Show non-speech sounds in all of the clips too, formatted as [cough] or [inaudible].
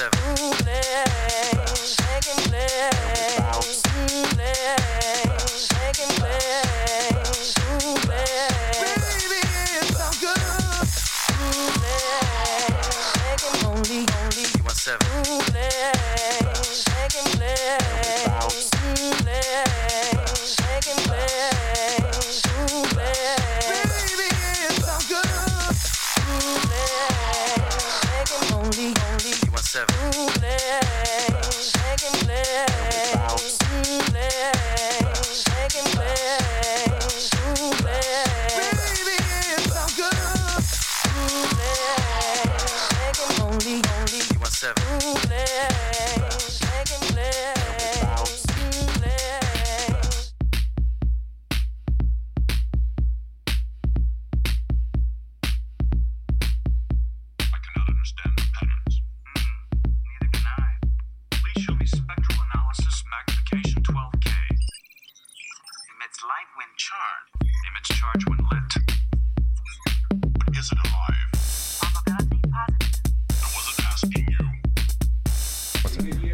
seven. Seven. I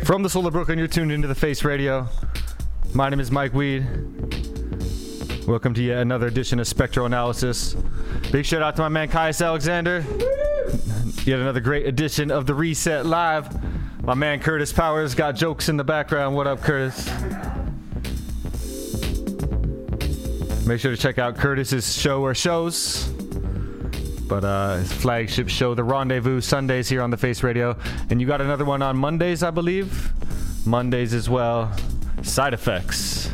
From the Solar Brooklyn, you're tuned into the Face Radio. My name is Mike Weed. Welcome to yet another edition of Spectral Analysis. Big shout out to my man Caius Alexander. Yet another great edition of the Reset Live. My man Curtis Powers got jokes in the background. What up, Curtis? Make sure to check out Curtis's show or shows. But uh, flagship show, The Rendezvous, Sundays here on the Face Radio. And you got another one on Mondays, I believe. Mondays as well. Side effects.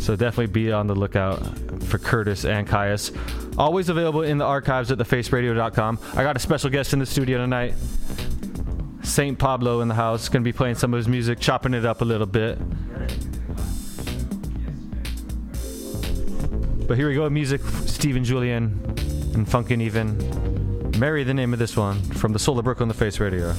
So definitely be on the lookout for Curtis and Caius. Always available in the archives at thefaceradio.com. I got a special guest in the studio tonight. St. Pablo in the house. Going to be playing some of his music, chopping it up a little bit. But here we go, music, Steven Julien and Funkineven. Mary, the name of this one, from the Soul of Brooklyn, the Face Radio.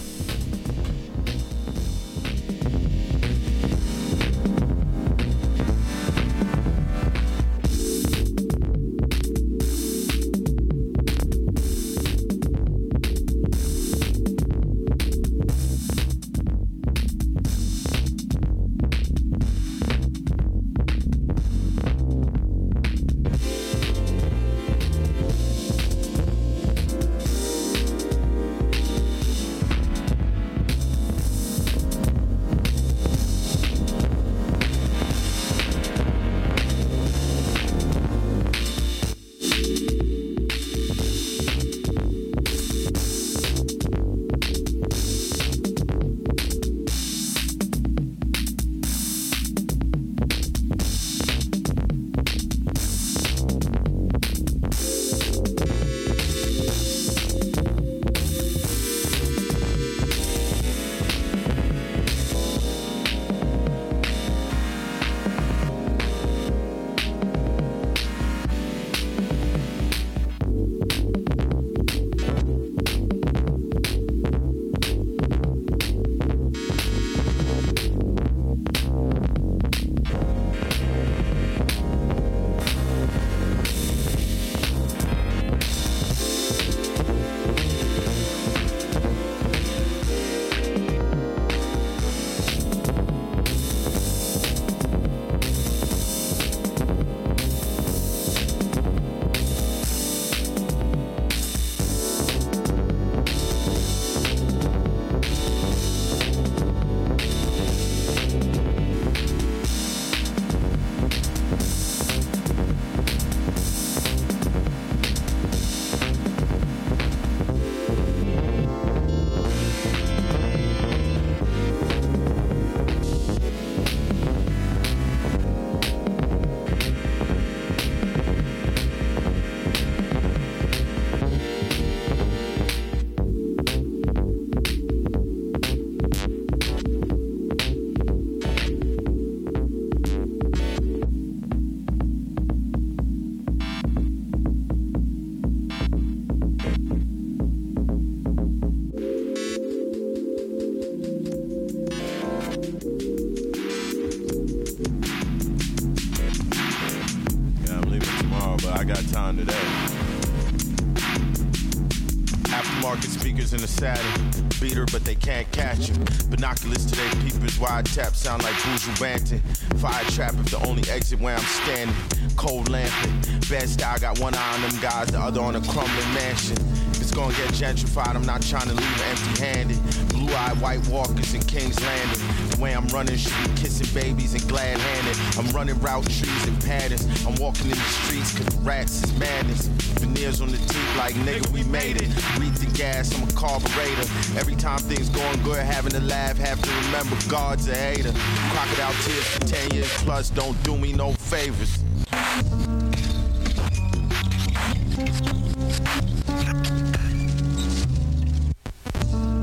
Carburetor. Every time things going good, having to laugh, have to remember God's a hater. Crocodile tears for 10 years plus, don't do me no favors.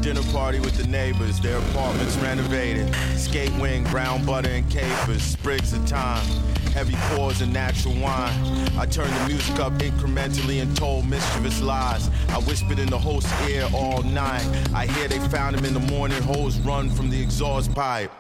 Dinner party with the neighbors, their apartments renovated. Skate wing, brown butter and sprigs of thyme. Heavy pours and natural wine. I turned the music up incrementally and told mischievous lies. I whispered in the host's ear all night. I hear they found him in the morning, hose run from the exhaust pipe.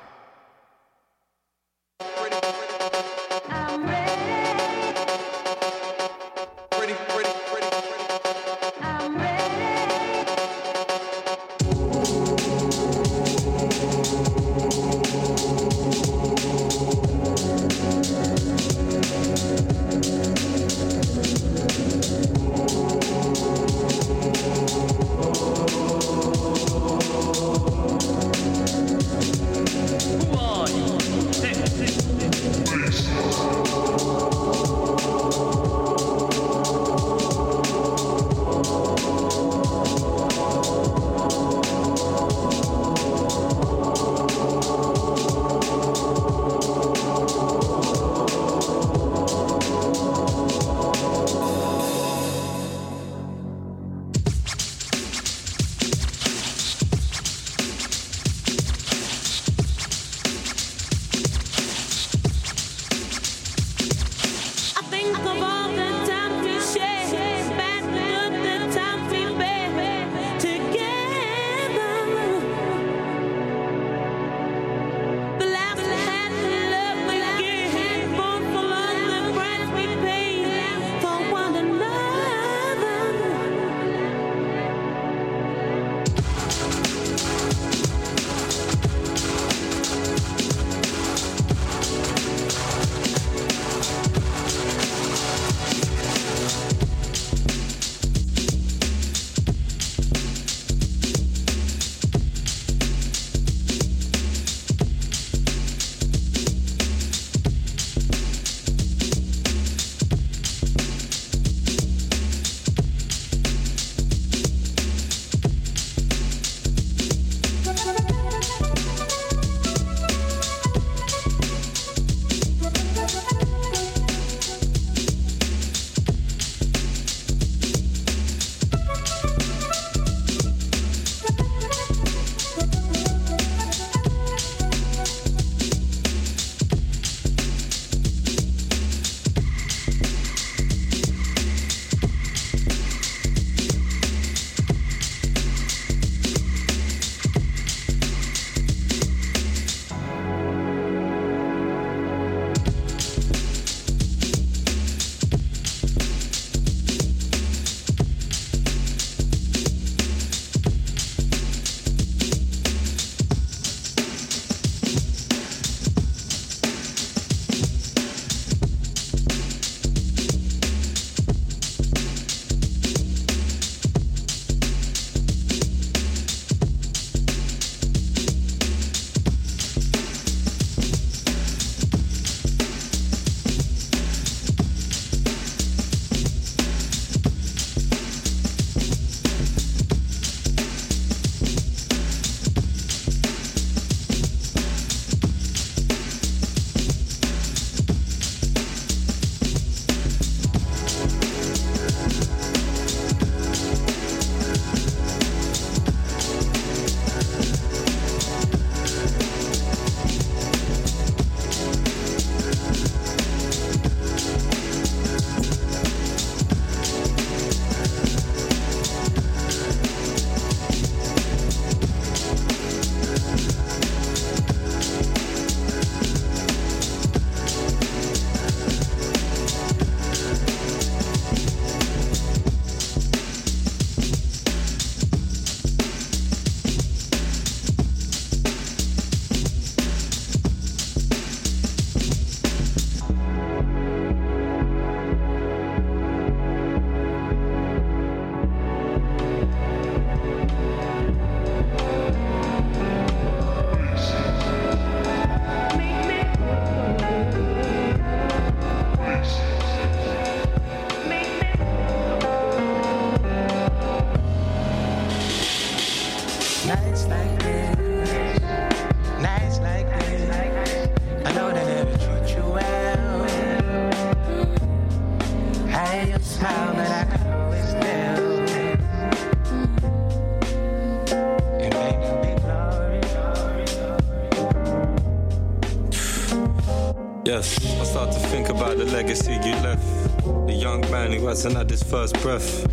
Hasn't had his first breath.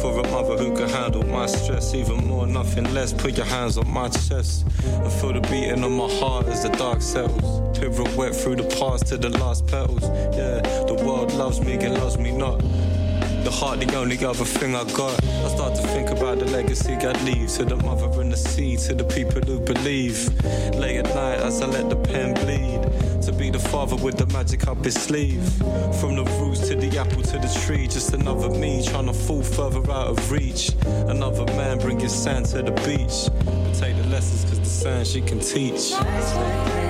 For a mother who can handle my stress, even more, nothing less. Put your hands on my chest and feel the beating of my heart as the dark settles. Wet through the past to the last petals. Yeah, the world loves me and loves me not. The heart, the only other thing I got. I start to think about the legacy God leaves to the mother and the seed, to the people who believe. Late at night as I let the pen bleed. To be the father with the magic up his sleeve. From the roots to the apple to the tree, just another me trying to fall further out of reach. Another man bringing sand to the beach. But take the lessons cause the sand she can teach.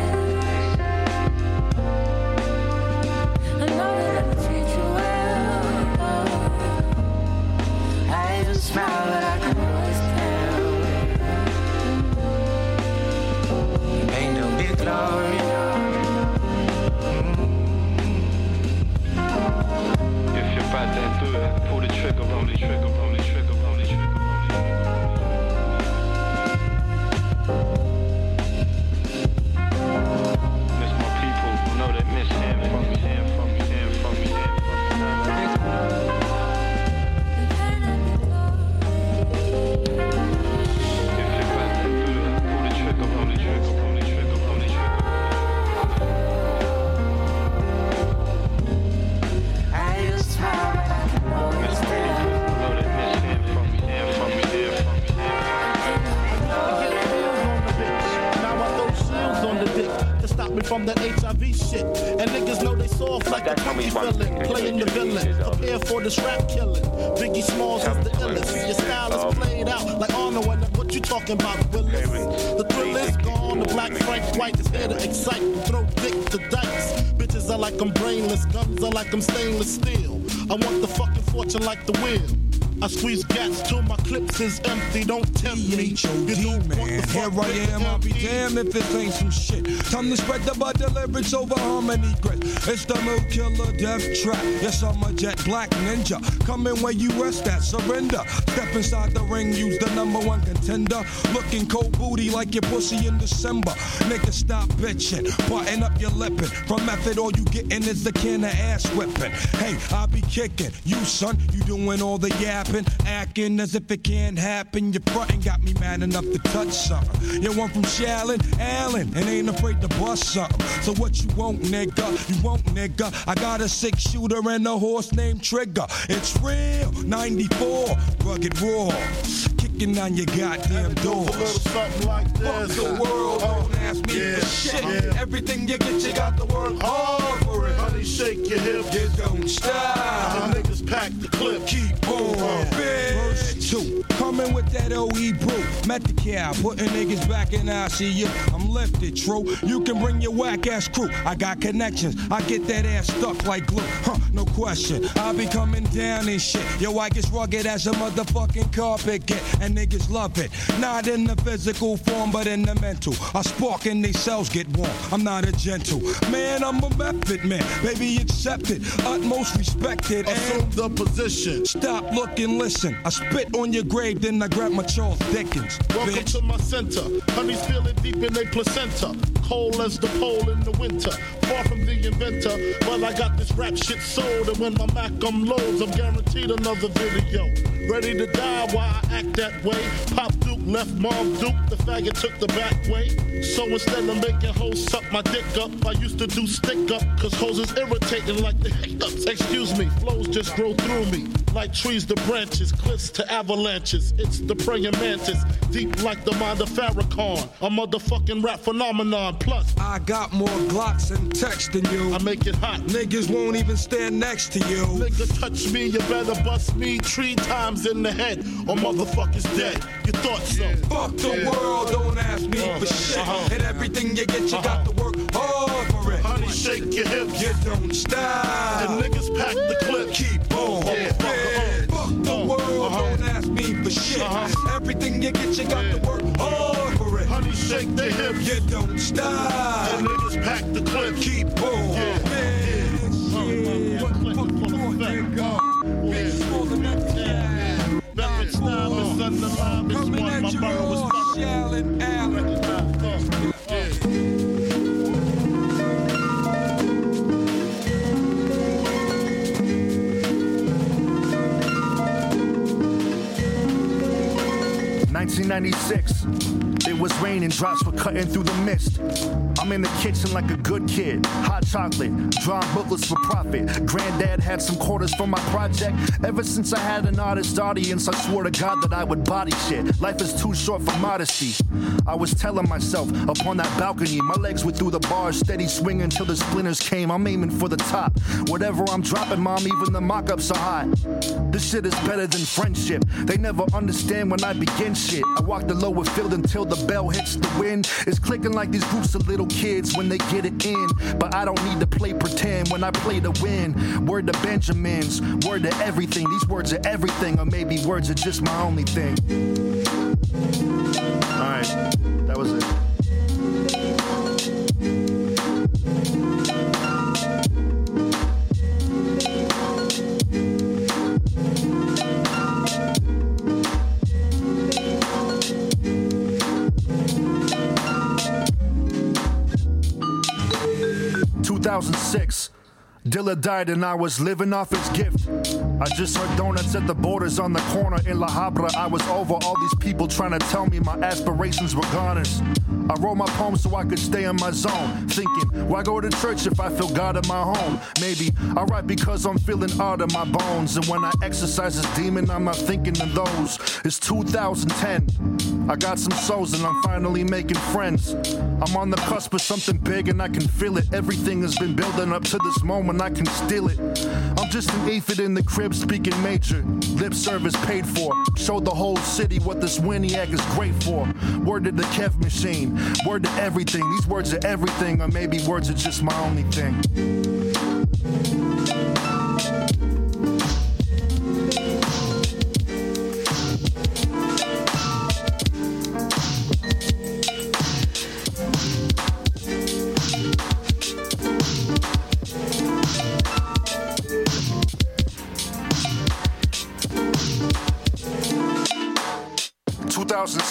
Lyrics over harmony grit. It's the mood killer death trap. Yes, I'm a jet black ninja. Coming where you rest at, surrender. Step inside the ring, use the number one contender. Looking cold booty like your pussy in December. Nigga, stop bitching. Button up your lippin'. From method, all you gettin' is the can of ass whipping. Hey, I be kicking. You, son, doing all the yapping. Acting as if it can't happen. Your frontin' got me mad enough to touch something. You one from Shaolin, Allen, and ain't afraid to bust something. So what you want, nigga? You want, nigga? I got a six shooter and a horse named Trigger. It's real, 94, rugged raw. On your goddamn doors. something like Fuck this. the world, don't oh, ask me Yeah, for shit. yeah. Everything you get, you got to work hard for it. Honey, shake your hips. You don't stop. The niggas pack the clip. Keep on, oh. bitch. Two, coming with that OE brew. Met the cow, putting niggas back in ICU. I'm lifted, true. You can bring your whack ass crew. I got connections. I get that ass stuck like glue. Huh, no question. I be coming down and shit. Yo, I get rugged as a motherfucking carpet get. And niggas love it. Not in the physical form, but in the mental. I spark and they cells get warm. I'm not a gentle. Man, I'm a method man. Baby, accept it. Utmost respected. Assume the position. Stop, look, and listen. I spit on your grave, then I grab my Charles Dickens. Welcome bitch. to my center. Honey's feeling deep in their placenta. Cold as the pole in the winter. Far from the inventor, but I got this rap shit sold. And when my Mac um loads, I'm guaranteed another video. Ready to die while I act that way. Pop Duke left Mom Duke, the faggot took the back way. So instead of making hoes suck my dick up, I used to do stick up, cause hoes is irritating like the hiccups. Excuse me, flows just grow through me. Like trees to branches, cliffs to avalanches. It's the praying mantis, deep like the mind of Farrakhan. A motherfucking rap phenomenon. Plus, I got more Glocks and text than you. I make it hot. Niggas won't even stand next to you. Nigga touch me, you better bust me three times in the head, or motherfucker's dead. You thought so? Fuck the world, don't ask me uh-huh. for shit. uh-huh. And everything you get, you got to uh-huh. work hard for it. Honey, shake your hips. You don't stop. And niggas pack the clip. Keep on. Yeah. Yeah. Uh-huh. Fuck the world, don't ask me for shit. Everything you get, you got to work hard for it. Honey, shake the hips. You don't stop. And niggas pack the clip. Keep on. Yeah. Yeah. What the fuck you want, nigga? time line. Bitch, Allen. Nineteen ninety six. It was raining, drops were cutting through the mist. I'm in the kitchen like a good kid. Hot chocolate, drawing booklets for profit. Granddad had some quarters for my project. Ever since I had an artist audience, I swore to God that I would body shit. Life is too short for modesty. I was telling myself upon that balcony, my legs were through the bars, steady swinging till the splinters came. I'm aiming for the top. Whatever I'm dropping, mom, even the mock ups are hot. This shit is better than friendship. They never understand when I begin shit. I walk the lower field until the bell hits the wind. It's clicking like these groups of little kids when they get it in. But I don't need to play pretend when I play to win. Word to Benjamins, word to everything. These words are everything, or maybe words are just my only thing. Alright, that was it. Two thousand six. Dilla died and I was living off his gift. I just heard donuts at the borders on the corner in La Habra. I was over all these people trying to tell me my aspirations were goners. I wrote my poem so I could stay in my zone. Thinking, why go to church if I feel God in my home? Maybe I write because I'm feeling art in my bones. And when I exercise this demon, I'm not thinking of those. It's 2010. I got some souls and I'm finally making friends. I'm on the cusp of something big and I can feel it. Everything has been building up to this moment, I can steal it. I'm just an aphid in the crib speaking major. Lip service paid for. Show the whole city what this Winiac is great for. Word to the Kev machine. Word to everything. These words are everything, or maybe words are just my only thing.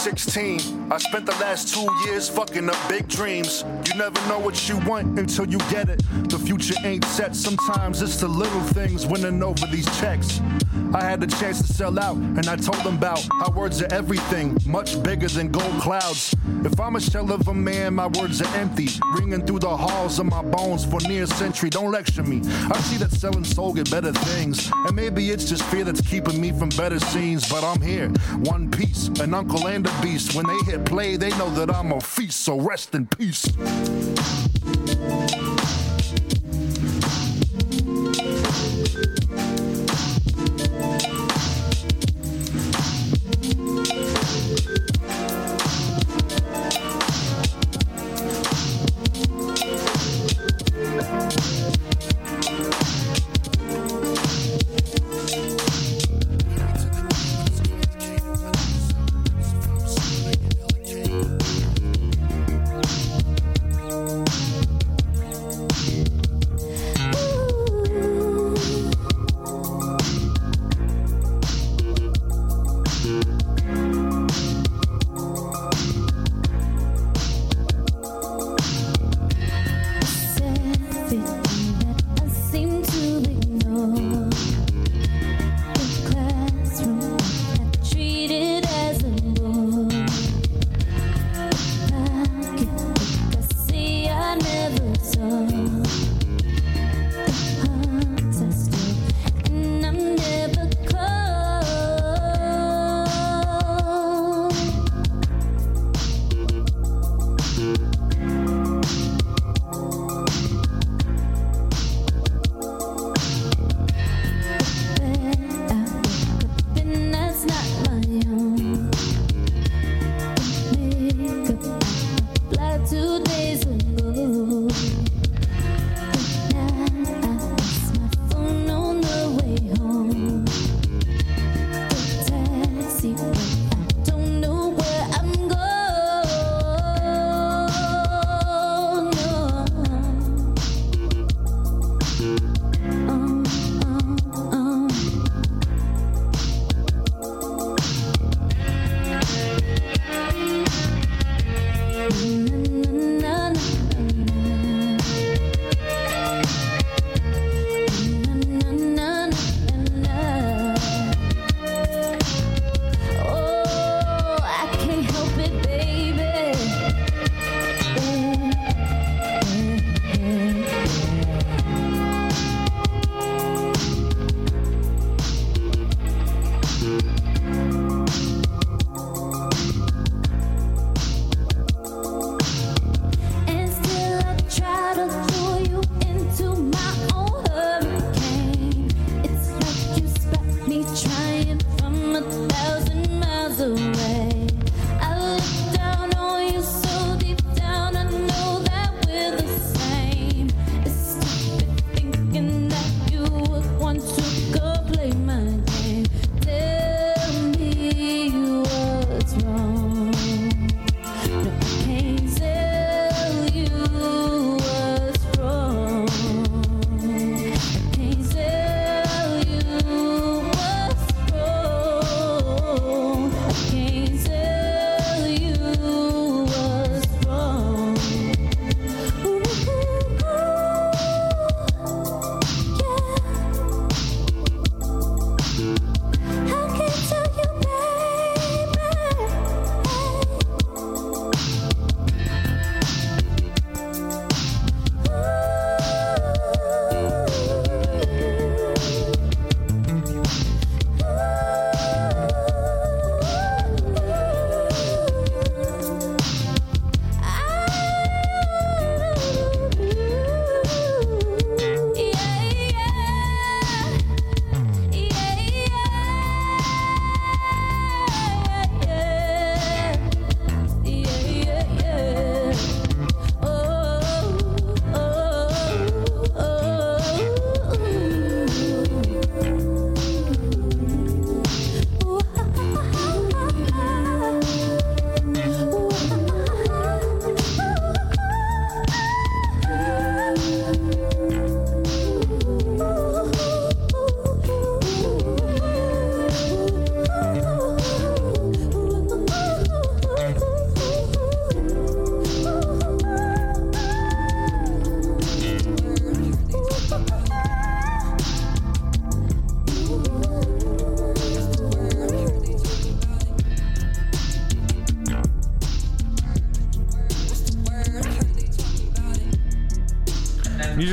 16. I spent the last two years fucking up big dreams. You never know what you want until you get it. The future ain't set. Sometimes it's the little things winning over these checks. I had the chance to sell out, and I told them about how words are everything, much bigger than gold clouds. If I'm a shell of a man, my words are empty, ringing through the halls of my bones for near a century. Don't lecture me. I see that selling soul get better things, and maybe it's just fear that's keeping me from better scenes. But I'm here, one piece, an uncle and a beast. When they hit play, they know that I'm a feast. So rest in peace.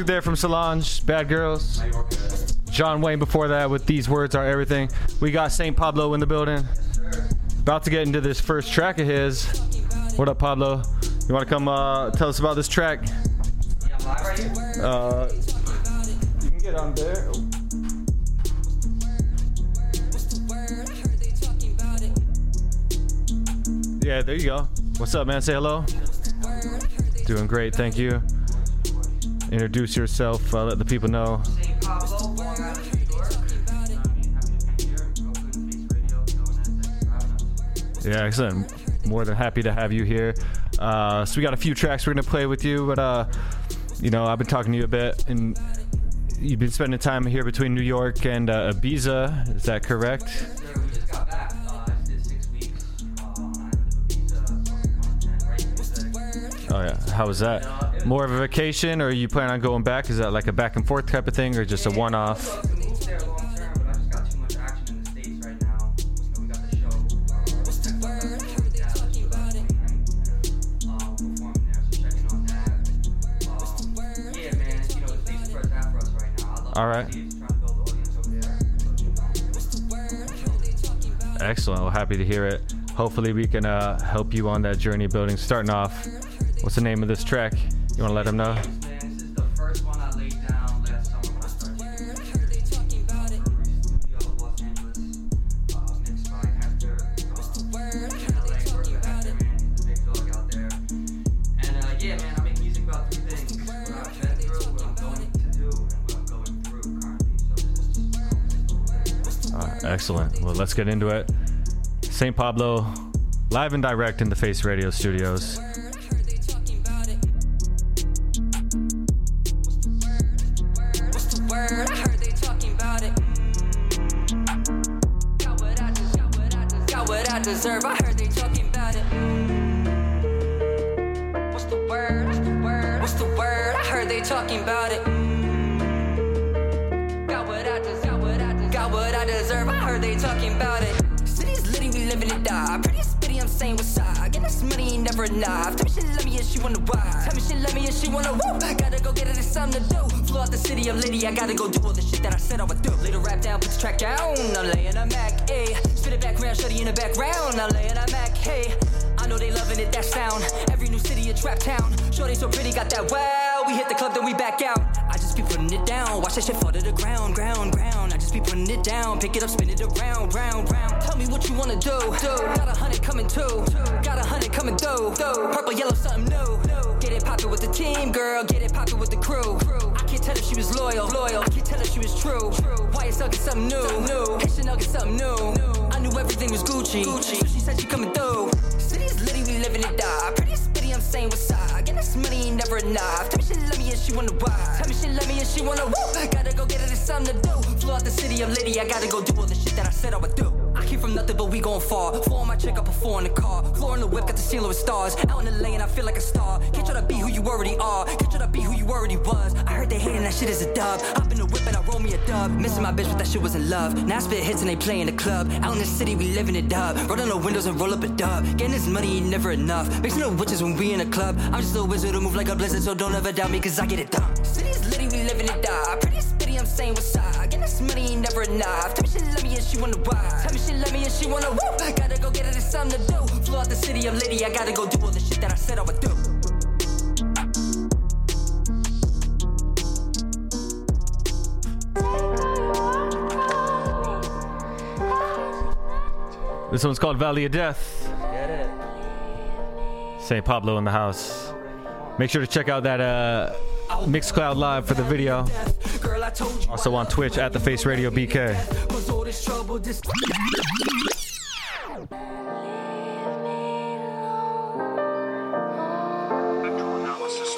There from Solange, Bad Girls. Jonwayne before that with These Words Are Everything. We got St. Pablo in the building. About to get into this first track of his. What up, Pablo? You want to come uh, tell us about this track? Uh, you can get on there. Yeah, there you go. What's up, man? Say hello. Doing great, thank you. Introduce yourself. Uh, let the people know. Yeah, excellent. More than happy to have you here. Uh, so we got a few tracks we're gonna play with you, but uh, you know, I've been talking to you a bit, and you've been spending time here between New York and uh, Ibiza. Is that correct? Oh yeah, how was that? More of a vacation, or you plan on going back? Is that like a back and forth type of thing, or just a one-off? All right. Excellent. Well, happy to hear it. Hopefully, we can uh, help you on that journey building. Starting off, what's the name of this track? You want to let them know? Uh, excellent. Well, let's get into it. St. Pablo, live and direct in the Face Radio studios. Enough. Tell me she love me and she wanna. Tell me she love me and she wanna woo. Gotta go get it, it's something to do. Flew out the city, I'm litty. I gotta go do all the shit that I said I would do. Little rap down, put the track down. I'm laying a Mac, ayy. Spit it back round, shutty in the background. I'm laying a Mac, hey. I know they loving it, that sound. Every new city, a trap town. Shorty so pretty, got that wow. We hit the club, then we back out. Putting it down. Watch that shit fall to the ground, ground, ground. I just be putting it down. Pick it up, spin it around, round, round. Tell me what you wanna do. do. Got a hundred coming too. Got a hundred coming through. Purple, yellow, something new. Get it poppin' with the team, girl. Get it poppin' with the crew. I can't tell if she was loyal, loyal. I can't tell if she was true. YSL get something new, new. Chanel get something new. I knew everything was Gucci. Gucci. So she said she coming through. City's litty, we living it die. Pretty spitty, I'm saying what's money ain't never enough. Tell me she love me and she wanna why. Tell me she love me and she wanna woo. Gotta go get it, it's something to do. Flew out the city, I'm litty. I gotta go do all the shit that I said I would do. I from nothing, but we gon' far. Four on my chick, up a four in the car. Floor in the whip, got the ceiling with stars. Out in the lane, I feel like a star. Can't try to be who you already are. Can't try to be who you already was. I heard they hating that shit is a dub. Hop in the whip and I roll me a dub. Missing my bitch, but that shit was in love. Now I spit hits and they play in the club. Out in the city, we living it up. Roll down the windows and roll up a dub. Getting this money ain't never enough. Mixing the witches when we in the club. I'm just a wizard who move like a blizzard, so don't ever doubt me, cause I get it done. City's litty, we living it up. Pretty spitty, I'm saying what's up. Getting this money ain't never enough. Tell me she love me and she wanna why. Tell me she love me and she wanna woo. Gotta go get it, it's something to do. Flew out the city, I'm litty. I gotta go do all the shit that I said I would do. This one's called Valley of Death. Get it. St. Pablo in the house. Make sure to check out that uh, Mixcloud Live for the video. Also on Twitch at the Face Radio BK. Cause all this trouble, this.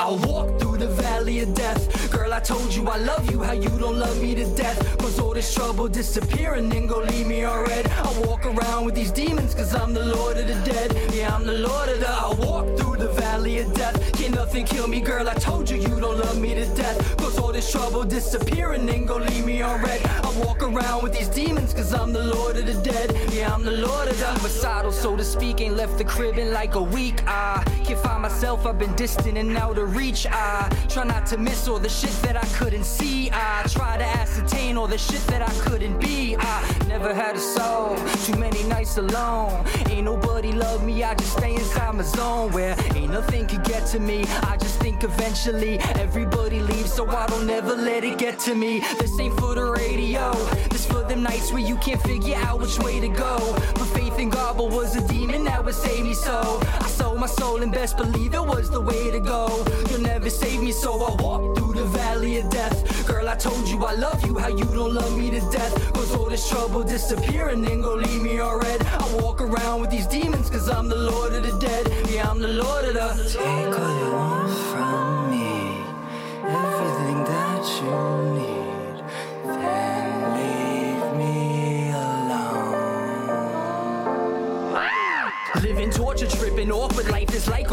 I walk the valley of death. Girl, I told you I love you, how you don't love me to death. Cause all this trouble disappear and then go leave me on red. I walk around with these demons cause I'm the Lord of the dead. Yeah, I'm the Lord of the. I walk through the valley of death. Can't nothing kill me, girl. I told you you don't love me to death. Cause all this trouble disappear and then go leave me on red. I walk around with these demons cause I'm the Lord of the dead. Yeah, I'm the Lord of the. Homicidal, so to speak, ain't left the crib in like a week. I can't find myself, I've been distant and out of reach. I Try not to miss all the shit that I couldn't see. I try to ascertain all the shit that I couldn't be. I never had a soul, too many nights alone. Ain't nobody love me, I just stay inside my zone where ain't nothing could get to me. I just think eventually everybody leaves, so I don't ever let it get to me. This ain't for the radio, this for them nights where you can't figure out which way to go. But faith in God was a demon that would save me, so I sold my soul and best believe it was the way to go. You'll never save me, so I walk through the valley of death. Girl, I told you I love you, how you don't love me to death. Cause all this trouble disappear and then go leave me all red. I walk around with these demons, cause I'm the Lord of the dead. Yeah, I'm the Lord of the. Take all you want from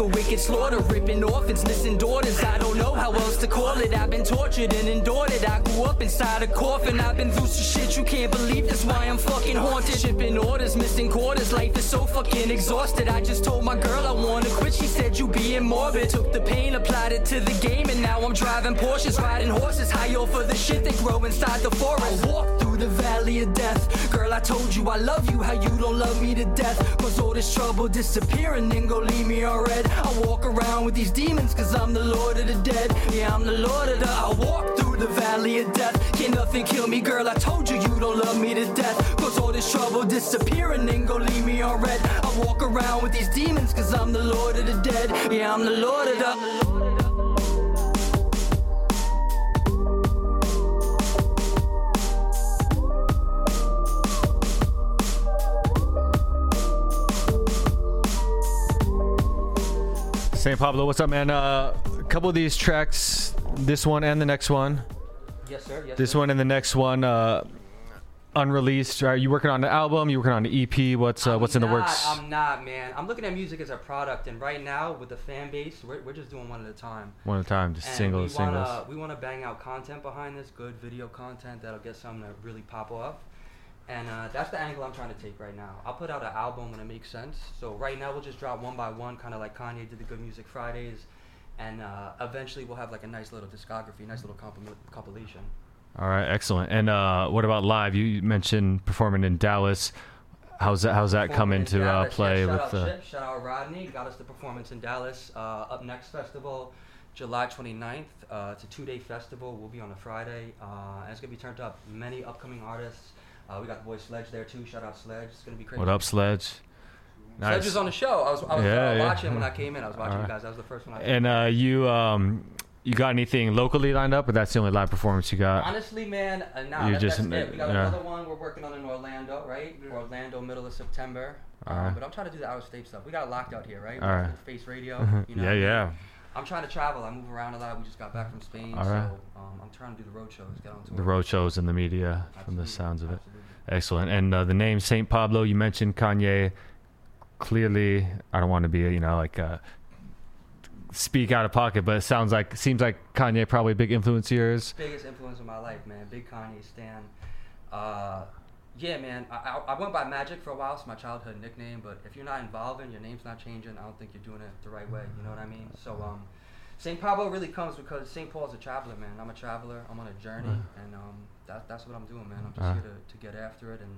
a wicked slaughter. Ripping orphans, missing daughters. I don't know how else to call it. I've been tortured and endured it. I grew up inside a coffin. I've been through some shit you can't believe. That's why I'm fucking haunted. Shipping orders, missing quarters. Life is so fucking exhausted. I just told my girl I wanna quit. She said you being morbid. Took the pain, applied it to the game, and now I'm driving Porsches, riding horses, high off of the shit that grow inside the forest. I walk through the valley of death. Girl, I told you I love you, how you don't love me to death. Cause all this trouble disappear and then go leave me all red. I walk around with these demons, cause I'm the Lord of the dead. Yeah, I'm the Lord of the. I walk through the valley of death. Can't nothing kill me, girl. I told you you don't love me to death. Cause all this trouble disappear and then go leave me all red. I walk around with these demons, cause I'm the Lord of the dead. Yeah, I'm the Lord of the. St. Pablo, what's up, man? Uh, a couple of these tracks, this one and the next one. Yes, sir. Yes, this sir. one and the next one, uh, unreleased. Are you working on the album? You working on the EP? What's uh, what's in the works? I'm not, man. I'm looking at music as a product, and right now with the fan base, we're, we're just doing one at a time. One at a time, just And singles, we singles. Wanna, we want to bang out content behind this, good video content that'll get something to really pop off. And uh, that's the angle I'm trying to take right now. I'll put out an album when it makes sense. So right now we'll just drop one by one, kind of like Kanye did the Good Music Fridays, and uh, eventually we'll have like a nice little discography, nice little compil- compilation. All right, excellent. And uh, what about live? You mentioned performing in Dallas. How's that? How's that Performing coming in to uh, play yeah, shout with? out Chip, shout out Rodney, got us the performance in Dallas. Uh, up next festival, July 29th. Uh, it's a two-day festival. We'll be on a Friday, uh, and it's gonna be turned up. Many upcoming artists. Uh, we got the boy Sledge there too. Shout out Sledge. It's gonna be crazy. what up, Sledge? Sledge was on the show. I was, I was Yeah, uh, yeah. watching when I came in. I was watching Alright. you guys. That was the first one. I And uh, you um, you got anything locally lined up, or that's the only live performance you got? Honestly, man, uh, nah, You that, just- that's it. We got yeah. another one we're working on in Orlando, right? Orlando, middle of September. Um, But I'm trying to do the out-of-state stuff. We got locked out here, right? Alright. got Face Radio. Mhm. You know Yeah, what I mean? yeah. I'm trying to travel. I move around a lot. We just got back from Spain, Alright. so um, I'm trying to do the road shows. Get on tour. the road shows and the media, from the sounds of it. Excellent. And uh, the name Saint Pablo, you mentioned Kanye. Clearly, I don't want to be, you know, like uh, speak out of pocket, but it sounds like seems like Kanye probably a big influence of yours. Biggest influence in my life, man. Big Kanye stan. Uh, yeah, man. I, I, went by Magic for a while. It's my childhood nickname. But if you're not involving, your name's not changing. I don't think you're doing it the right way. You know what I mean? So, um, St. Pablo really comes because St. Paul's a traveler, man. I'm a traveler. I'm on a journey, and um, that, that's what I'm doing, man. I'm just Uh. here to, to get after it and,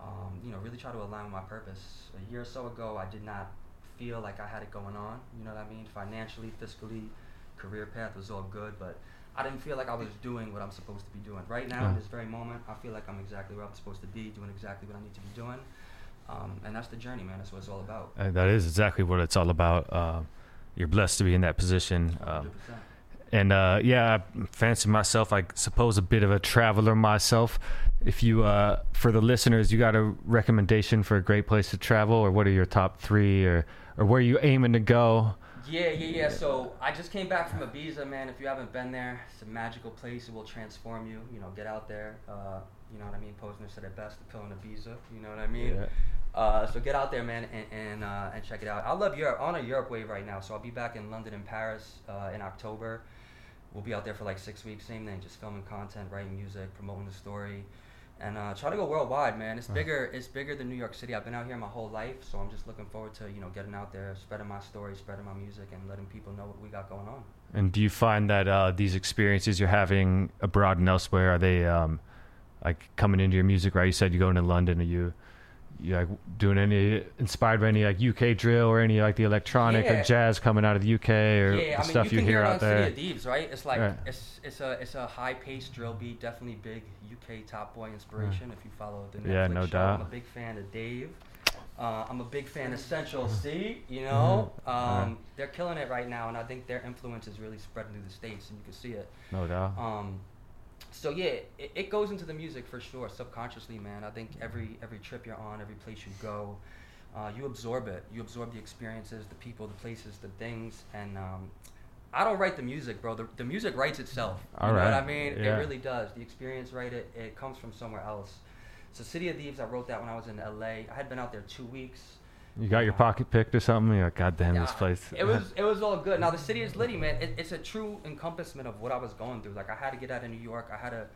um, you know, really try to align with my purpose. A year or so ago, I did not feel like I had it going on. You know what I mean? Financially, fiscally, career path was all good, but I didn't feel like I was doing what I'm supposed to be doing. Right now, in this very moment, I feel like I'm exactly where I'm supposed to be, doing exactly what I need to be doing. Um, and that's the journey, man. That's what it's all about. Uh, that is exactly what it's all about. Uh, you're blessed to be in that position. Um, 100%. And uh, yeah, I fancy myself, I suppose, a bit of a traveler myself. If you, uh, for the listeners, you got a recommendation for a great place to travel, or what are your top three, or or where are you aiming to go? Yeah, yeah, yeah. So I just came back from Ibiza, man. If you haven't been there, it's a magical place. It will transform you. You know, get out there. Uh, you know what I mean? Posner said it best, the pill in Ibiza. You know what I mean? Yeah. Uh, so get out there, man, and and, uh, and check it out. I love Europe. I'm on a Europe wave right now, so I'll be back in London and Paris uh, in October. We'll be out there for like six weeks. Same thing, just filming content, writing music, promoting the story, and uh, try to go worldwide, man. It's bigger. It's bigger than New York City. I've been out here my whole life, so I'm just looking forward to you know getting out there, spreading my story, spreading my music, and letting people know what we got going on. And do you find that uh, these experiences you're having abroad and elsewhere are they um, like coming into your music? Right, you said you're going to London. Are you you like doing any inspired by any like UK drill or any like the electronic Yeah. or jazz coming out of the UK or yeah, I mean, stuff you, you, can hear out on there? City of Thieves, right? It's like Right. it's it's a it's a high paced drill beat, definitely big UK top boy inspiration. If you follow the Netflix Yeah, no show, doubt. I'm a big fan of Dave. Uh, I'm a big fan of Central Cee. You know, Mhm. um, they're killing it right now, and I think their influence is really spreading through the states, and you can see it. No doubt. Um, so yeah, it, it goes into the music for sure, subconsciously, man. I think every every trip you're on, every place you go, uh, you absorb it. You absorb the experiences, the people, the places, the things, and um, I don't write the music, bro. The, the music writes itself. You know what I mean? yeah. It really does. The experience, right? It it comes from somewhere else. So City of Thieves, I wrote that when I was in LA. I had been out there two weeks. You got your pocket picked or something? You're like, God damn this place. It was [laughs] it was all good. Now the city is litty, man. It, it's a true encompassment of what I was going through. Like I had to get out of New York. I had to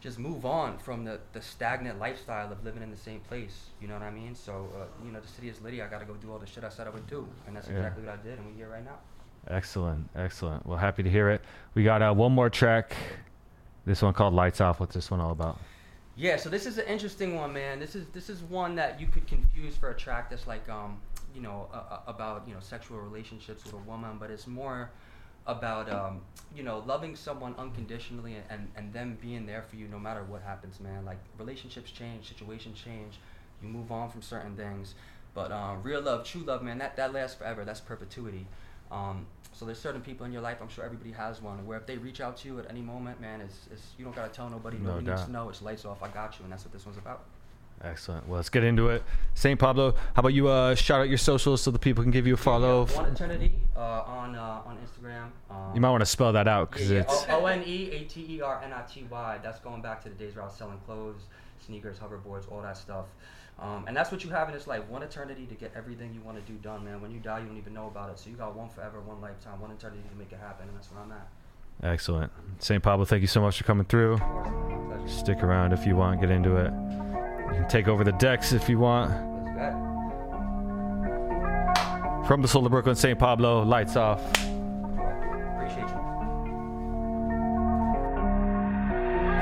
just move on from the, the stagnant lifestyle of living in the same place. You know what I mean? So uh, you know the city is litty. I got to go do all the shit I said I would do, and that's Yeah. exactly what I did. And we're here right now. Excellent, excellent. Well, happy to hear it. We got uh, one more track. This one called Lights Off. What's this one all about? Yeah, so this is an interesting one, man. This is this is one that you could confuse for a track that's like um, you know, uh, about you know sexual relationships with a woman, but it's more about um, you know loving someone unconditionally and, and and them being there for you no matter what happens, man. Like relationships change, situations change, you move on from certain things, but um, real love, true love, man, that that lasts forever. That's perpetuity. Um, so there's certain people in your life, I'm sure everybody has one, where if they reach out to you at any moment, man, it's, it's you don't gotta tell nobody, No nobody needs doubt. to know. It's lights off. I got you, and that's what this one's about. Excellent. Well, let's get into it. St. Pablo, how about you uh, shout out your socials so the people can give you a follow? One Eternity uh, on uh, on Instagram. Um, You might want to spell that out because yeah, yeah. it's. O N E A T E R N I T Y. That's going back to the days where I was selling clothes, sneakers, hoverboards, all that stuff. Um, and that's what you have in this life one eternity to get everything you want to do done, man. When you die, you don't even know about it. So you got one forever, one lifetime, one eternity to make it happen, and that's where I'm at. Excellent. St. Pablo, thank you so much for coming through. Stick around if you want, get into it. You can take over the decks if you want. From the Soul of Brooklyn, St. Pablo, lights off.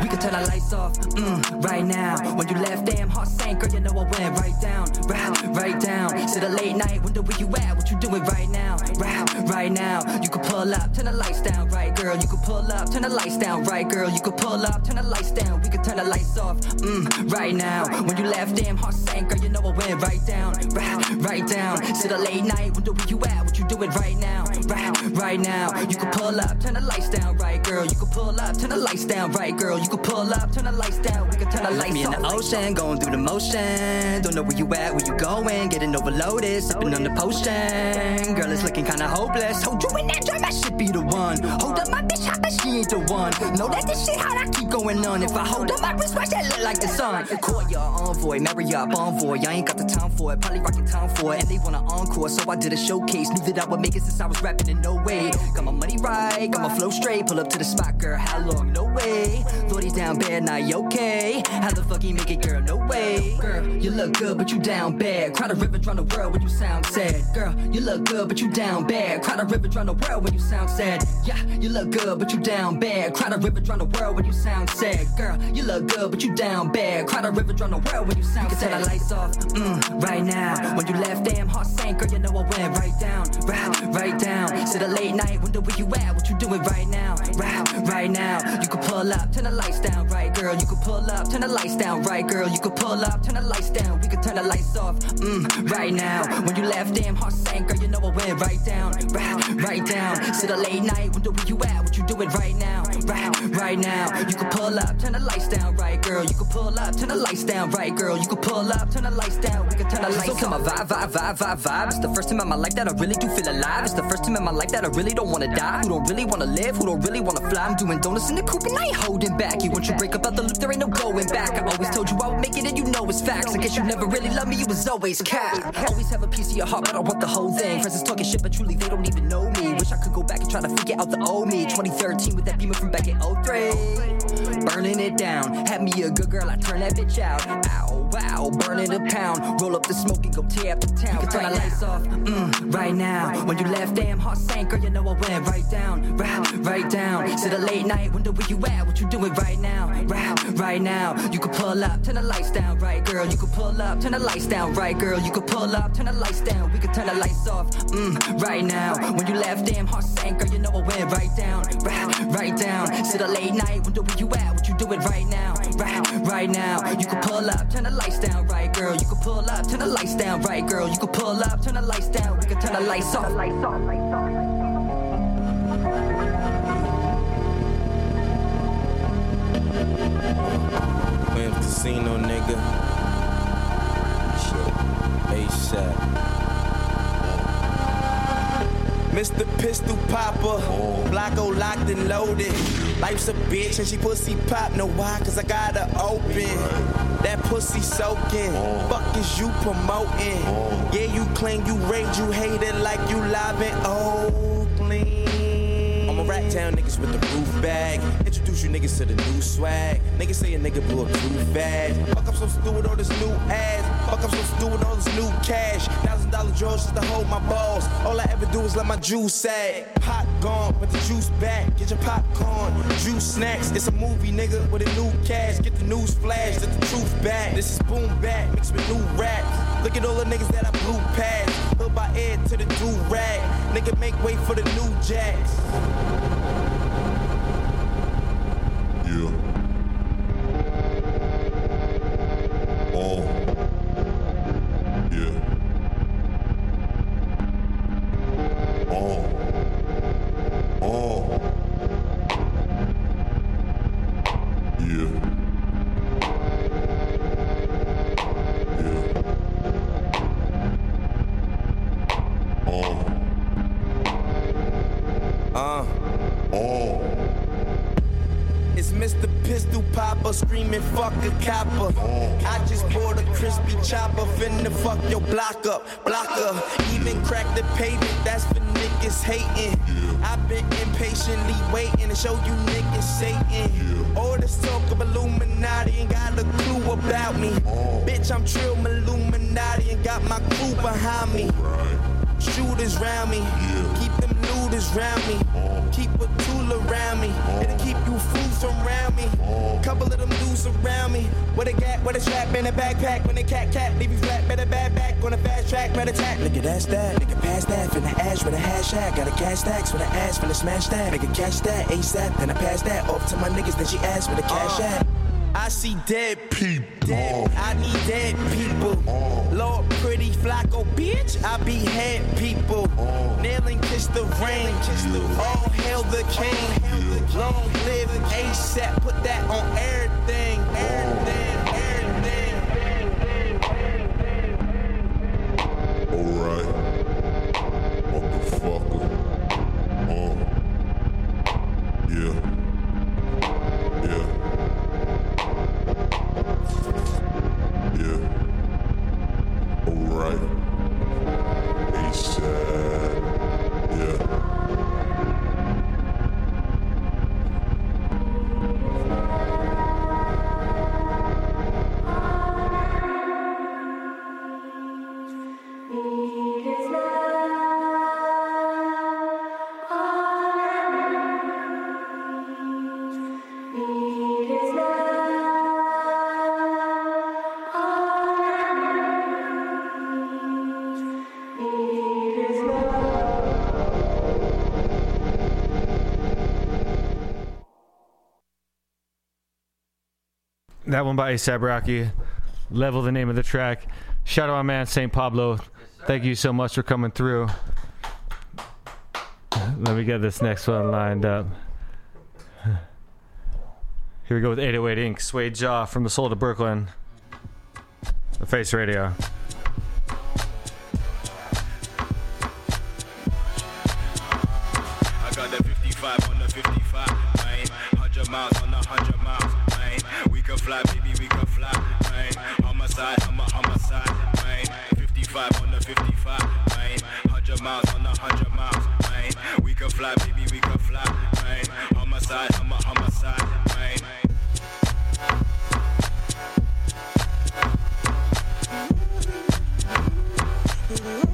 We could turn the lights off, mm, right now. When you left, damn heart sank, girl, you know I went right down, right, right down. Sit a late night, wonder where you at, what you doing right now, right, right now. You could pull up, turn the lights down, right, girl. You could pull up, turn the lights down, right, girl. You could pull up, turn the lights down. We could turn the lights off, mm, right now. When you left, damn heart sank, girl, you know I went right down, right, right down. Sit a late night, wonder where you at, you right now, right, right now. You can pull up, turn the lights down, right, girl. You can pull up, turn the lights down, right, girl. You can pull up, turn the lights down. We can turn the lights Me in the ocean, going through the motion. Don't know where you at, where you going. Getting overloaded, sipping on the potion. Girl, it's looking kinda hopeless. Hold you in that drama, I should be the one. Hold up my bitch, I bet she ain't the one. Know that this shit hot, I keep going on. If I hold up my wrist, watch that look like the sun. Call your envoy, marry up envoy. I ain't got the time for it, probably rocking town for it. And they want an encore, so I did a showcase. Knew that I would make it since I was rapping in no way. Got my money right, got my flow straight. Pull up to the spot, girl, how long? No way. Lordy down bad, now you okay? How the fuck you make it, girl? No way. Girl, you look good, but you down bad. Cry the river, drown the world when you sound sad. Girl, you look good, but you down bad. Cry the river, drown the world when you sound sad. Yeah, you look good, but you down bad. Cry the river, drown the world when you sound sad. Girl, you look good, but you down bad. Cry the river, drown the world when you sound sad. Turn the lights off, mm, right now. When you left, damn heart sank, girl, you know I went right down, right, right down. Sit a late night, wonder where you at, what you doing right now, right, right now. You could pull up, turn the lights down, right, girl. You could pull up, turn the lights down, right, girl. You could pull up, turn the lights down. We could turn the lights off, mm, right now. When you left, damn heart sank, girl, you know I went right down, right, right down. Sit a late night, wonder where you at, what you doing right now, right, right now. You could pull up, turn the lights down, right, girl. You could pull up, turn the lights down, right, girl. You could pull up, turn the lights down. We could turn the lights So off. kill my vibe, vibe, vibe, vibe, vibe. It's the first time in my life that I really do feel alive. It's the first time in my life that I really don't wanna die. Who don't really wanna live, who don't really wanna fly. I'm doing donuts in the coupe and I ain't holding back. You want you break up out the loop, there ain't no going back. I always told you I would make it and you know it's facts. I guess you never really loved me, you was always cap. Always have a piece of your heart, but I want the whole thing. Friends is talking shit, but truly they don't even know me. Wish I could go back and try to figure out the old me. 2013 with that beamer from back in 03. Burn burning it down. Had me a good girl, I turn that bitch out. Ow, wow, burning a pound. Roll up the smoke and go tear up the town. Can turn the lights off, mm, right now. When you left, damn heart sank, girl, you know I went right down, right, right down. Sit a late night, wonder where you at, what you doing right now, right, right now. You can pull up, turn the lights down, right, girl. You can pull up, turn the lights down, right, girl. You can pull up, turn the lights down. We can turn the lights off, mm, right now. When you left, damn heart sank, girl, you know I went right down, right, right down. Sit a late night, wonder where you at, what you it right now, right, right now. You can pull up, turn the lights down, right, girl. You can pull up, turn the lights down, right, girl. You can pull up, turn the lights down. We can turn the lights off. Lights off, lights off. Williams Casino, nigga. Shit. ASAP. Mr. Pistol Popper, Blocko locked and loaded. Life's a bitch and she pussy pop. Know why? Cause I got her open. That pussy soaking. Fuck is you promoting? Yeah, you claim you rage, you hate it like you. I'm a rat town niggas with the roof bag. Introduce you niggas to the new swag. Niggas say a nigga blew up too fast. Fuck up so stupid all this new ass. Fuck up so stupid all this new cash. Thousand dollar drawers just to hold my balls. All I ever do is let my juice sag. Pot gone, but the juice back. Get your popcorn, juice snacks. It's a movie, nigga, with a new cast. Get the news flash, get the truth back. This is boom back, mixed with new raps. Look at all the niggas that I blew past. By Ed to the do rag. Nigga, make way for the new jacks. Yeah. Oh. Waiting to show you niggas Satan. All this talk of Illuminati ain't got a clue about me. Oh. Bitch, I'm Trill Illuminati and got my crew behind me. Shooters round me, keep them looters round me. Oh. Keep a tool around me, oh. it'll keep you from round me. Couple of them dudes around me, with a gap, with a strap in a backpack. When they cat cat, leave you flat, better bad back on a fast track, better attack. Nigga, that's that, nigga, pass that, finna ash with a hashtag. Got a cash stacks with an ass, finna smash that. Nigga, catch that, ASAP, then I pass that off to my niggas, then she asked for the cash uh. app. I see dead people. I need dead people. Lord, pretty Flacko, oh, bitch. I be head people. Nailing kiss the rain. All hail the king. Long live ASAP. Put that on everything. Everything. Alright. Motherfucker. That one by ASAP Rocky. Level the name of the track. Shout out my man St. Pablo. Thank you so much for coming through. Let me get this next one lined up. Here we go with 808 Inc. Suede Jaw from the Soul to Brooklyn. The Face Radio. fly, baby, we can fly. Man. I'm side, I'm a, I'm a side. Man. 55 on the 55. Man. 100 miles on the 100 miles. Man. We can fly, baby, we can fly. Man. I'm side, I'm a, I'm a side. Man. Ooh.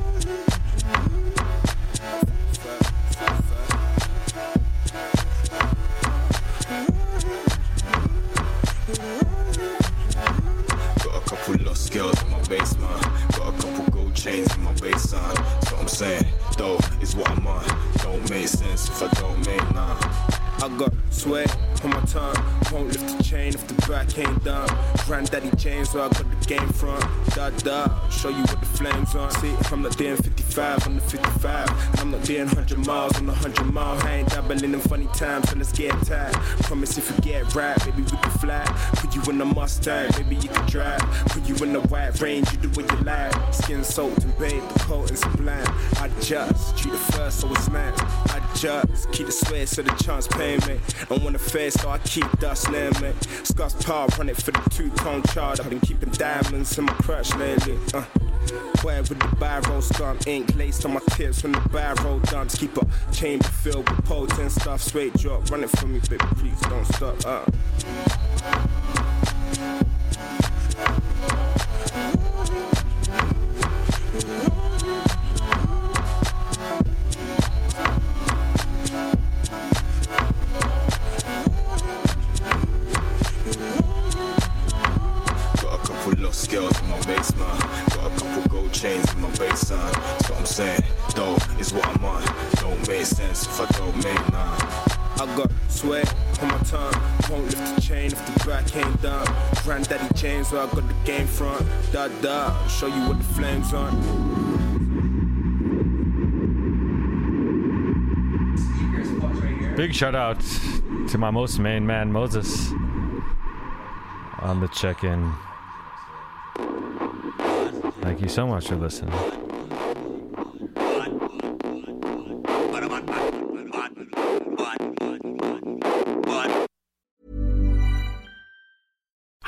Got a couple lost girls in my basement. Got a couple gold chains in my waistline. That's what I'm saying, though, is what I'm on. Don't make sense if I don't make none. I got sweat on my tongue. Won't lift the chain if the back ain't done. Granddaddy James, where I got the game from. Da da, show you what the flames on. See, from the not damn 50 55 on the 55. And I'm not doing 100 miles on the 100 mile. I ain't dabbling in funny times, so let's get tight. Promise if you get right, baby, we can fly. Put you in a Mustang, baby, you can drive. Put you in the white range, you do what you like. Skin soaked and bathed, the coat and sublime. I just treat the first so it's mine. I just keep the sweat so the chance pay me. And when the face, so I keep dust near me. Scott's power, run it for the two tone chart. I've been keeping diamonds in my crutch lately. Uh. Where with the barrel scum ink laced on my tips when the barrel dumps. Keep a chamber filled with potent stuff. Straight drop, run it for me, baby, please don't stop. Uh. Show you what the flames on. Big shout out to my most main man Moses on the check-in. Thank you so much for listening.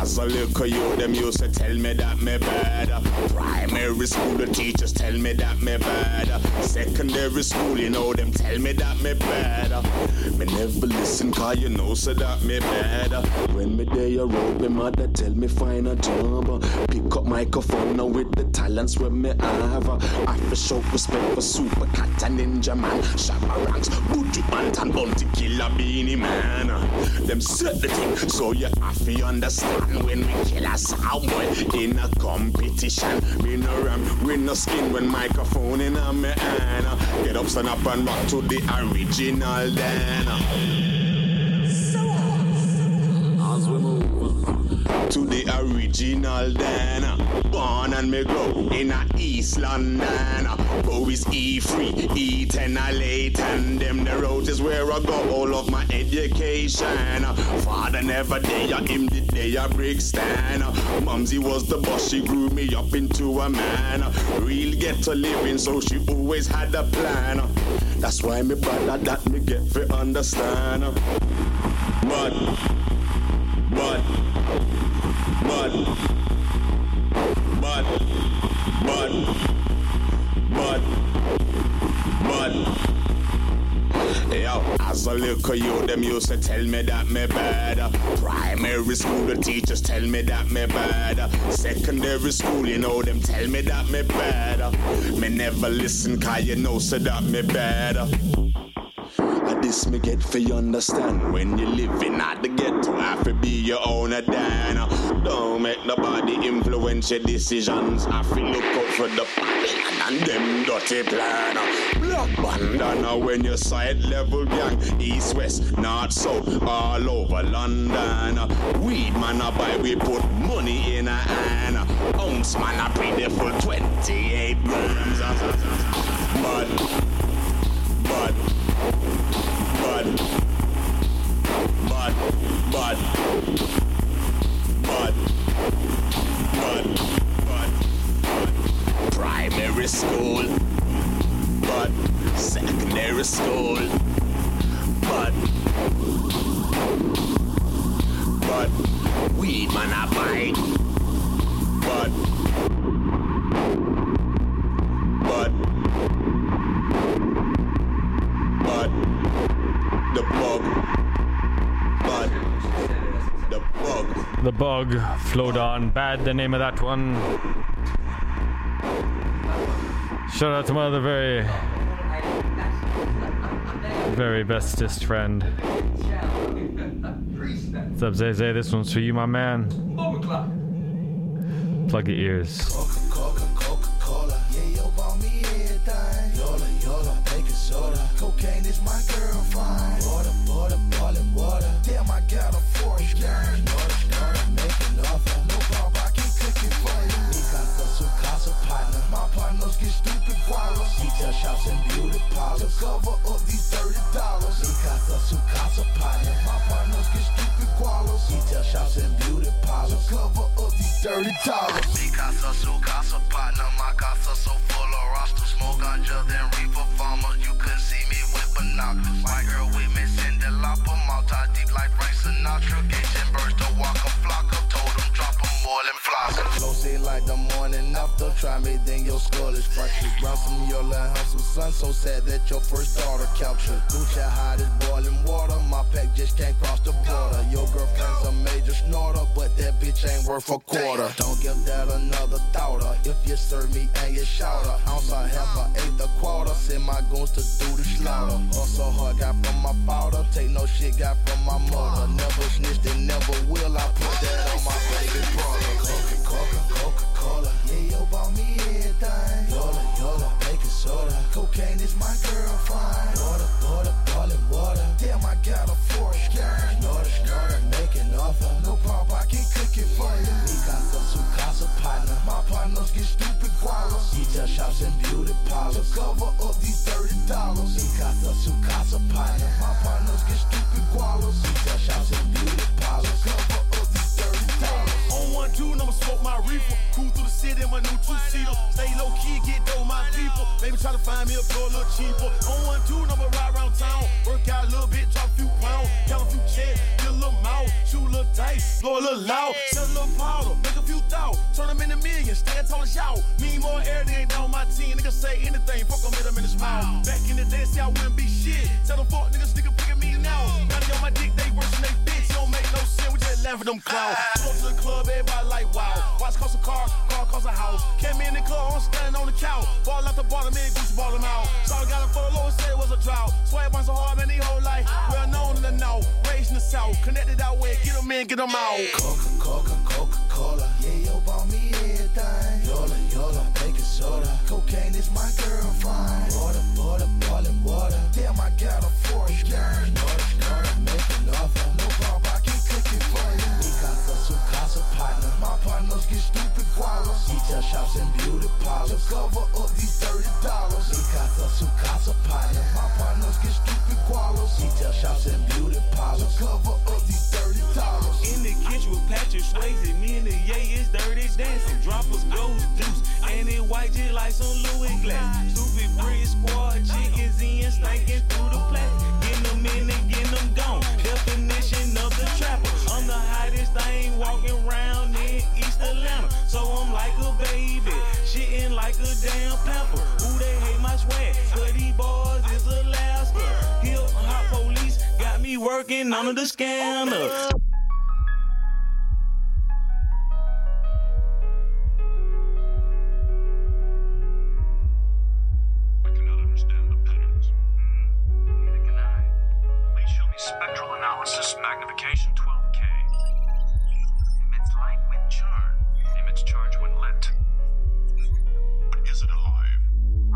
As a little youth, them used to tell me that me bad. Primary school, the teachers tell me that me bad. Secondary school, you know, them tell me that me bad. Me never listen, you know, so that me bad. When me day a road, me mother tell me find a job. Pick up microphone now with the talents where me have. I for show respect for Super Cat and Ninjaman. Shabba Ranks, Booty Bant and Bounty Killer Beenie Man. Them set the thing, so you have to understand when we kill a sound in a competition. We no ram, we no skin when microphone in a me hand. Get up, stand up and rock to the original then. As we to the original then. Born and me grow in a East London. Bowies E3, E10 a late and them the roads is where I go all of my education. Father never there, him the day a brick stand. Mumsy was the boss, she grew me up into a man. Real get to living, so she always had a plan. That's why me brother that me get for understand. But, but, as a little you, them used to tell me that me bad. Primary school, the teachers tell me that me bad. Secondary school, you know, them tell me that me bad. Me never listen, cause you know, so that me bad. I this me get for you understand. When you living at the ghetto, have to be your own a dan. Don't make nobody influence your decisions. I feel look out for the Babylon and them dirty plan. Black bandana when you side level gang, east, west, north, south, all over London. Weed man I buy, we put money in a hand. Ounce man I pay the full 28 grams. But, but, but, but, but, but, but, primary school, but secondary school, but, but, weed man I but, The Bug, Flowdan, Bad, the name of that one. Shout out to my other very, very bestest friend. What's up, Zay Zay? This one's for you, my man. Plug your ears. Cocaine is my girl, Shops and beauty parlors. To cover up these dirty dollars. Mi casa, su casa partner. My partners get stupid gualos. Detail shops and beauty parlors. To cover up these dirty dollars. Mi casa, su casa partner. My casa so full of rosters. More ganja than reefer farmers. You couldn't see me with binoculars. White girl with me, Cyndi Lauper. Multi deep like Frank Sinatra. Asian birds to walk a like the morning after. Try me, then your skull is fractured. Run some your little have some sun. So sad that your first daughter captured. Gucci hot as boiling water. My pack just can't cross the border. Your girlfriend's a major snorter, but that bitch ain't worth a quarter. Don't give that another thought. If you serve me and you shout her. Ounce I half a eighth a quarter. Send my goons to do the slaughter. Also hard got from my powder. Take no shit got from my mother. Never snitched and never will. I put that on my baby brother. Coca, Coca, Coca Cola. Yeah, yo, bought me everything. Yola, yola, baking soda. Cocaine is my girl, fine. Water, water, boiling water. Damn, I got a gang. Snorter, snorter, making offer. No problem, I can cook it for you. Mi casa, su casa partner. My partners get stupid gualos. Detail shops and beauty parlors. To cover up these dirty dollars. Mi casa, su casa partner. My partners get stupid gualos. Detail shops and beauty parlors. One two, I'ma smoke my reefer. Cruise through the city in my new two seater. Stay low key, get dough my people. Maybe try to find me a floor a little cheaper. On one two, I'ma ride around town. Work out a little bit, drop a few pounds. Count a few checks, get a little mouth. Shoot a little dice, blow a little loud. Sell a little powder, make a few thou. Turn them into millions, stand tall as y'all. Me more air than ain't down my team. Niggas say anything, fuck them, hit them in the mouth. Back in the day, see I wouldn't be shit. Tell them fuck niggas, nigga pick at me now. Now they on my dick, they worse than they bitch. At them clowns. Go to the club, everybody like wow. Watch cost a car, car cost a house. Came in the club, I'm standing on the couch. Ball out the bottom, man, Gucci ball him out. Saw the guy that follow, said it was a drought. Swag one so hard, man, he whole life. Well known in the north, raised in the south. Connected out where, get them in, get them out. Coca, Coca, Coca Cola. Yeah, yo, bought me everything. Yola, yola, baking soda. Cocaine is my girl, fine. Water, water, boiling water. Damn, I got a force gang. Shops and beauty parlors. To cover up these dirty dollars. Mi casa, su casa partner. My partners get stupid gualos. Detail shops and beauty parlors. To cover up these dirty dollars. In the kitchen with Patrick Swayze, me and the yay is dirty dancing. Droppers goes deuce, and it white just like some Louis glass. Stupid bridge squad chickens in, stinking through the plastic. Getting them in and getting them gone. Definition of the trapper. I'm the hottest thing walking around so I'm like a baby. Shitting like a damn pamper. Who they hate my swag? Cause boys is Alaska. Hip Hot police got me working under the scanner. Hmm. spectral analysis magnification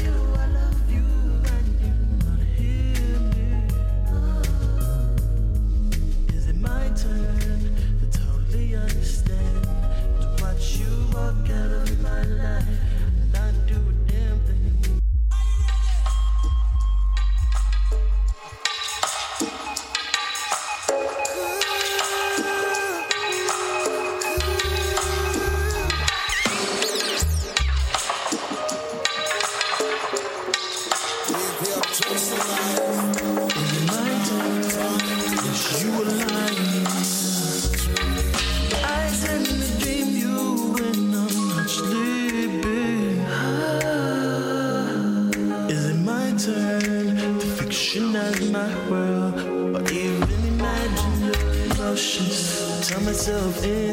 you. myself in.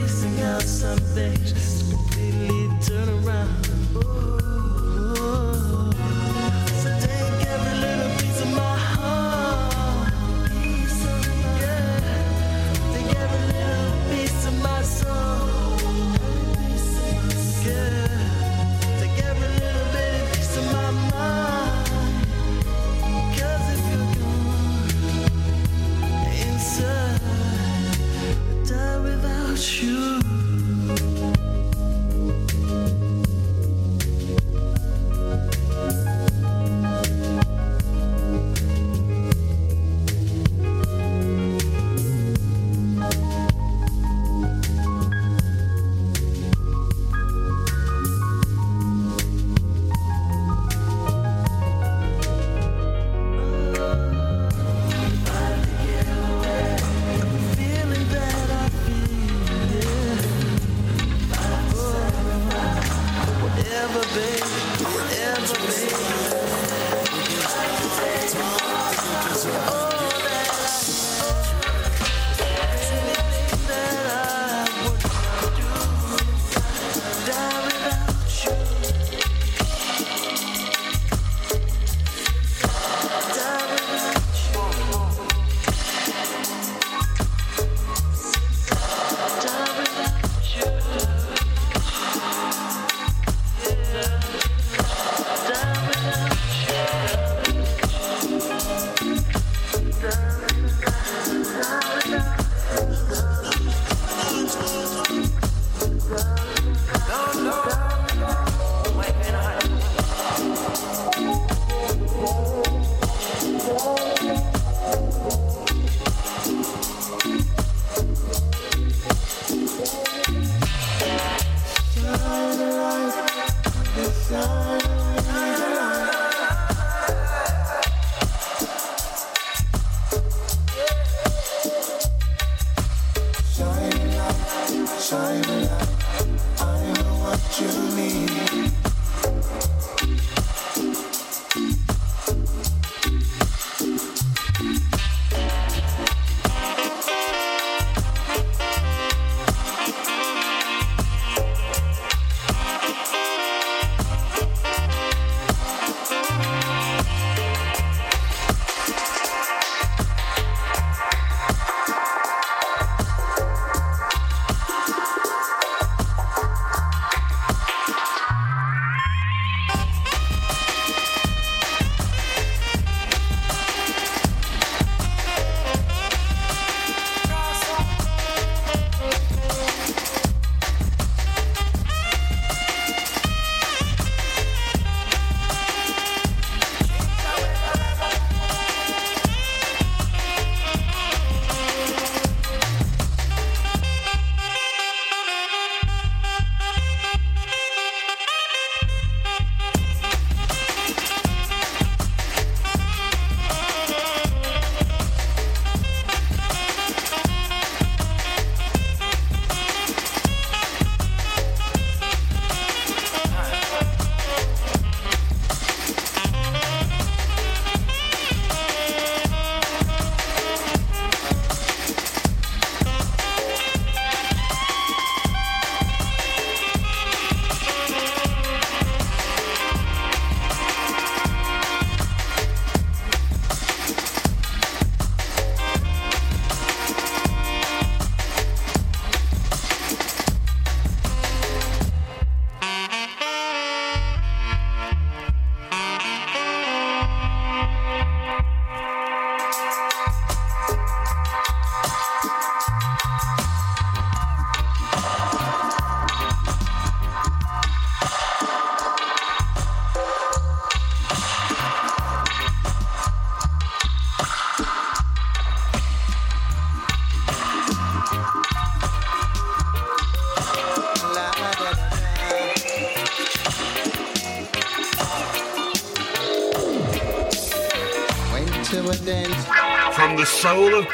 spacing out some things. Just completely turn around. Ooh.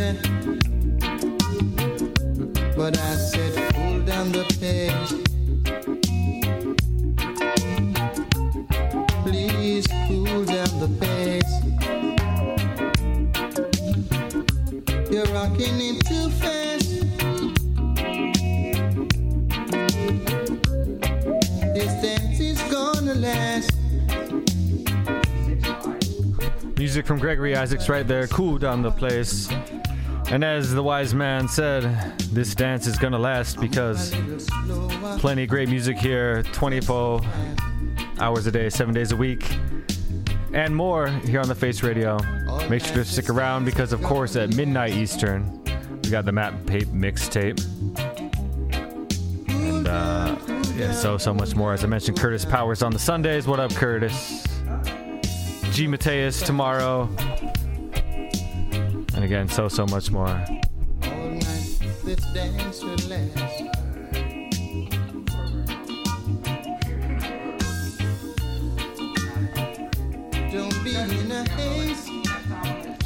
Yeah. But I said, cool down the pace. Please cool down the pace. You're rocking it too fast. This dance is gonna last. Music from Gregory Isaacs right there, cool down the place. And as the wise man said, this dance is gonna last because plenty of great music here, 24 hours a day, seven days a week, and more here on the Face Radio. Make sure to stick around because, of course, at midnight Eastern, we got the Map Pape mixtape. And uh, yeah, so so much more. As I mentioned, Curtis Powers on the Sundays. What up, Curtis? G Mateus tomorrow. And again, so so much more.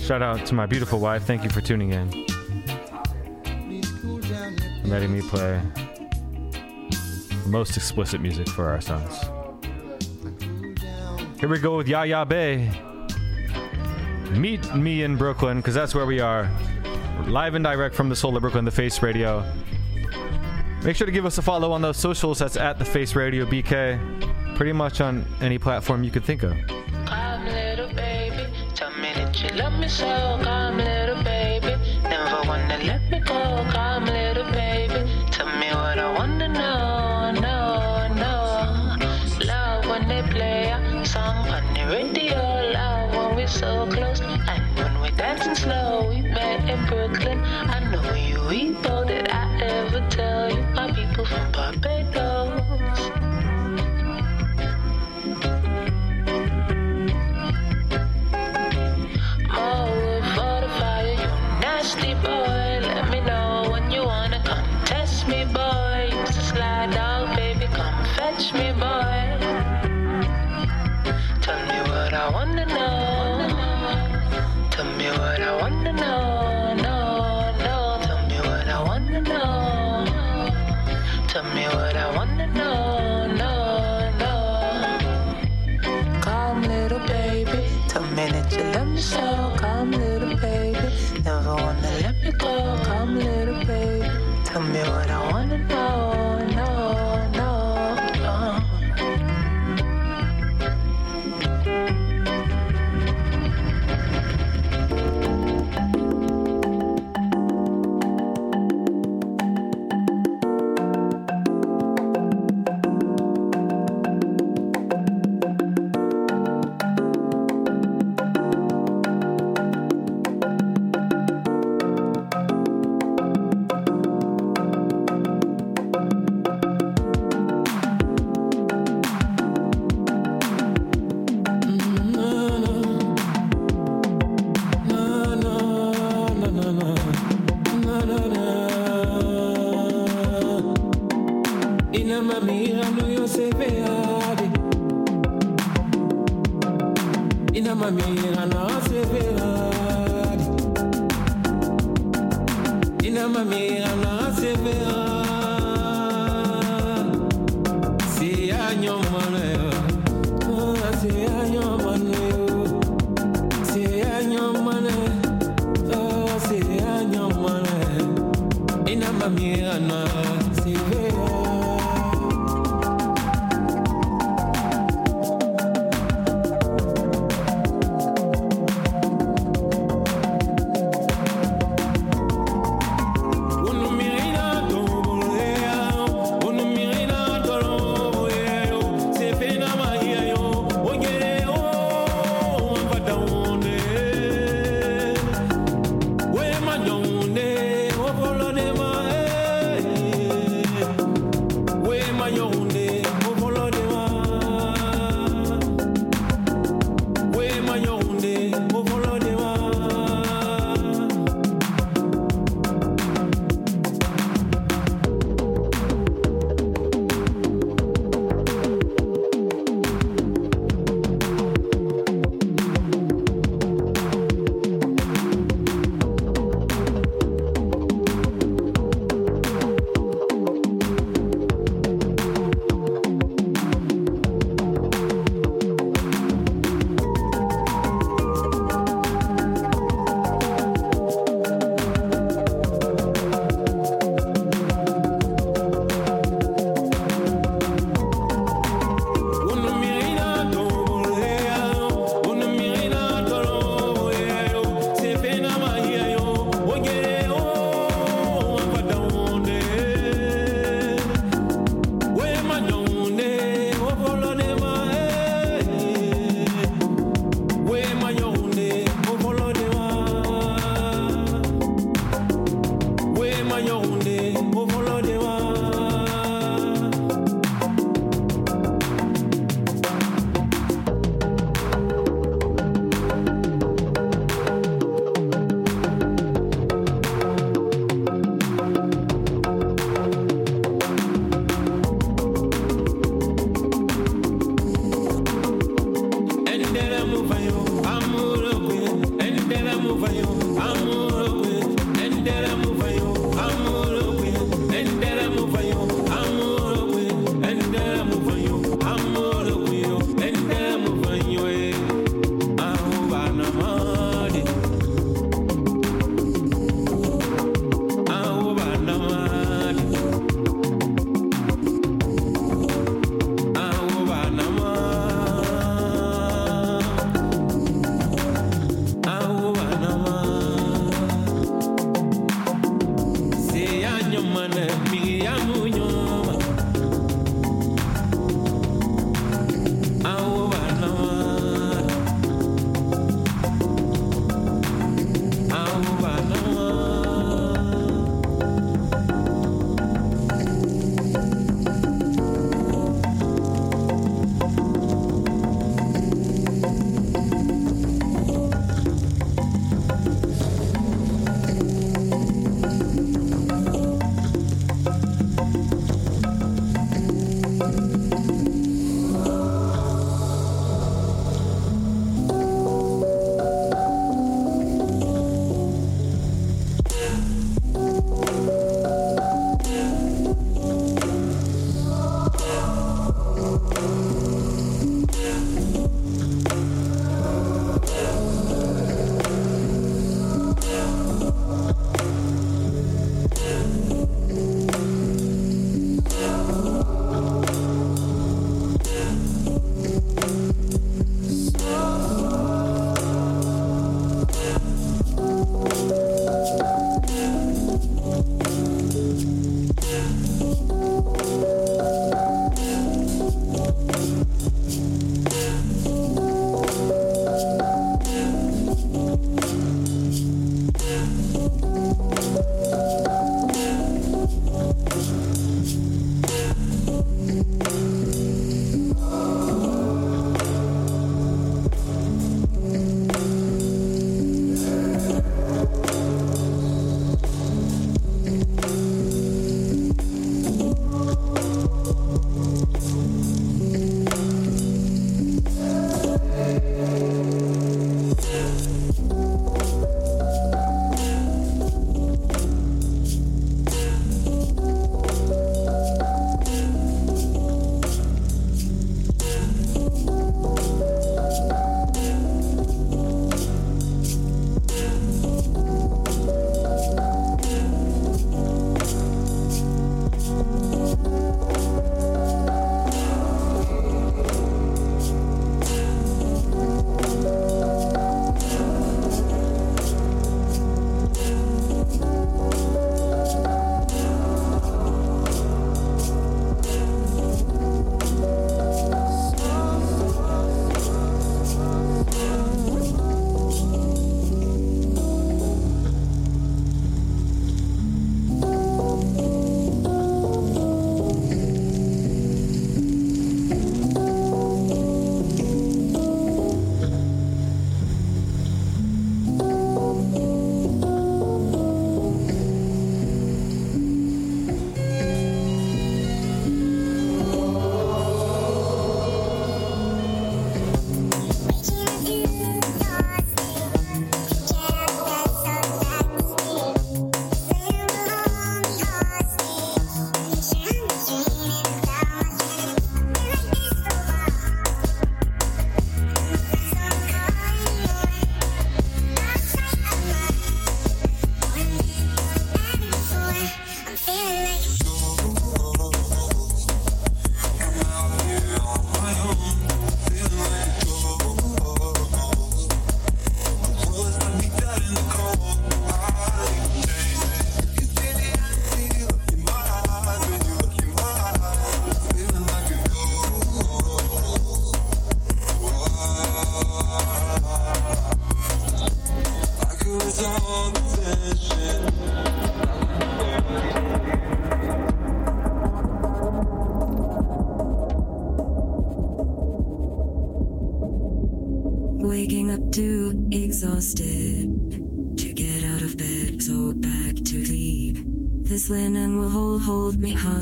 Shout out to my beautiful wife. Thank you for tuning in and letting me play the most explicit music for our sons. Here we go with Yaya Bey. Meet me in Brooklyn, because that's where we are. Live and direct from the Soul of Brooklyn, the Face Radio. Make sure to give us a follow on those socials. That's at the Face Radio BK. Pretty much on any platform you could think of.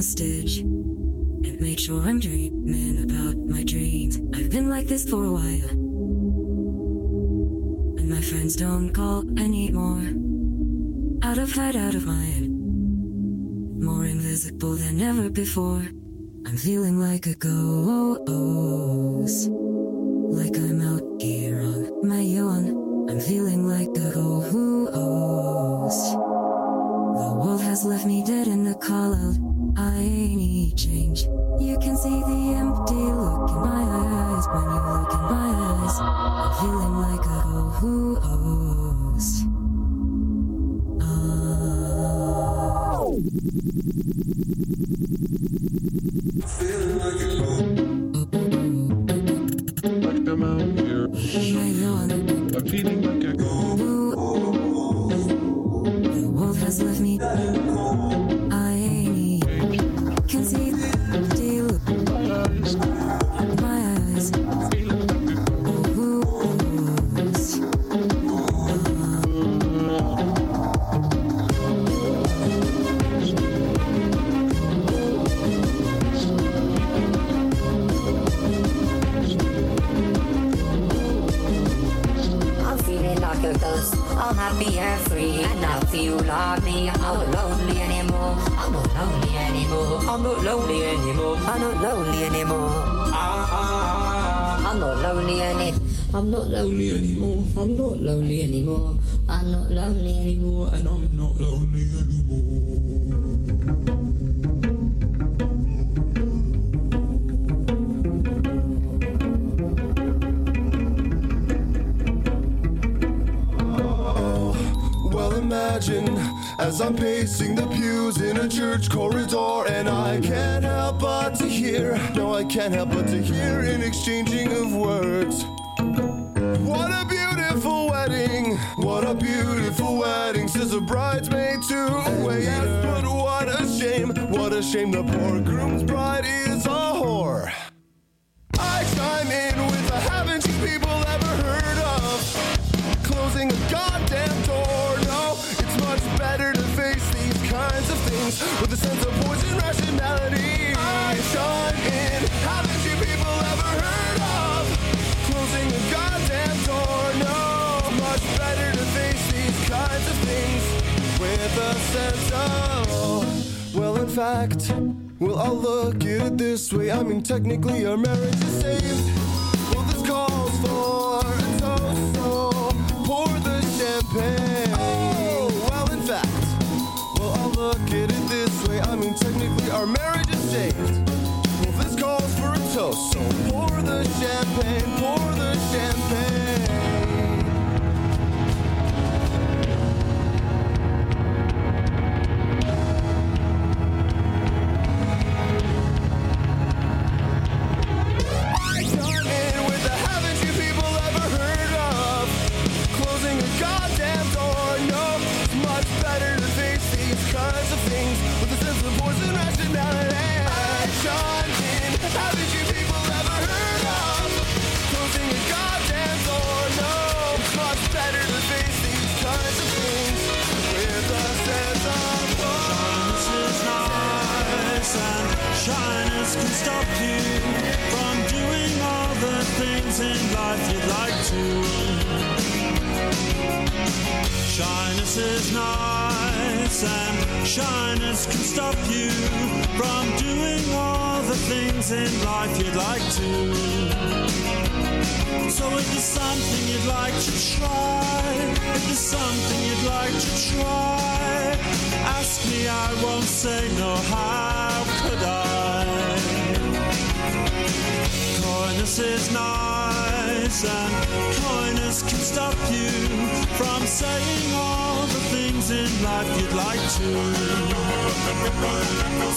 hostage. And make sure I'm dreaming about my dreams. I've been like this for a while. And my friends don't call anymore. Out of sight, out of mind. More invisible than ever before. I'm feeling like a ghost.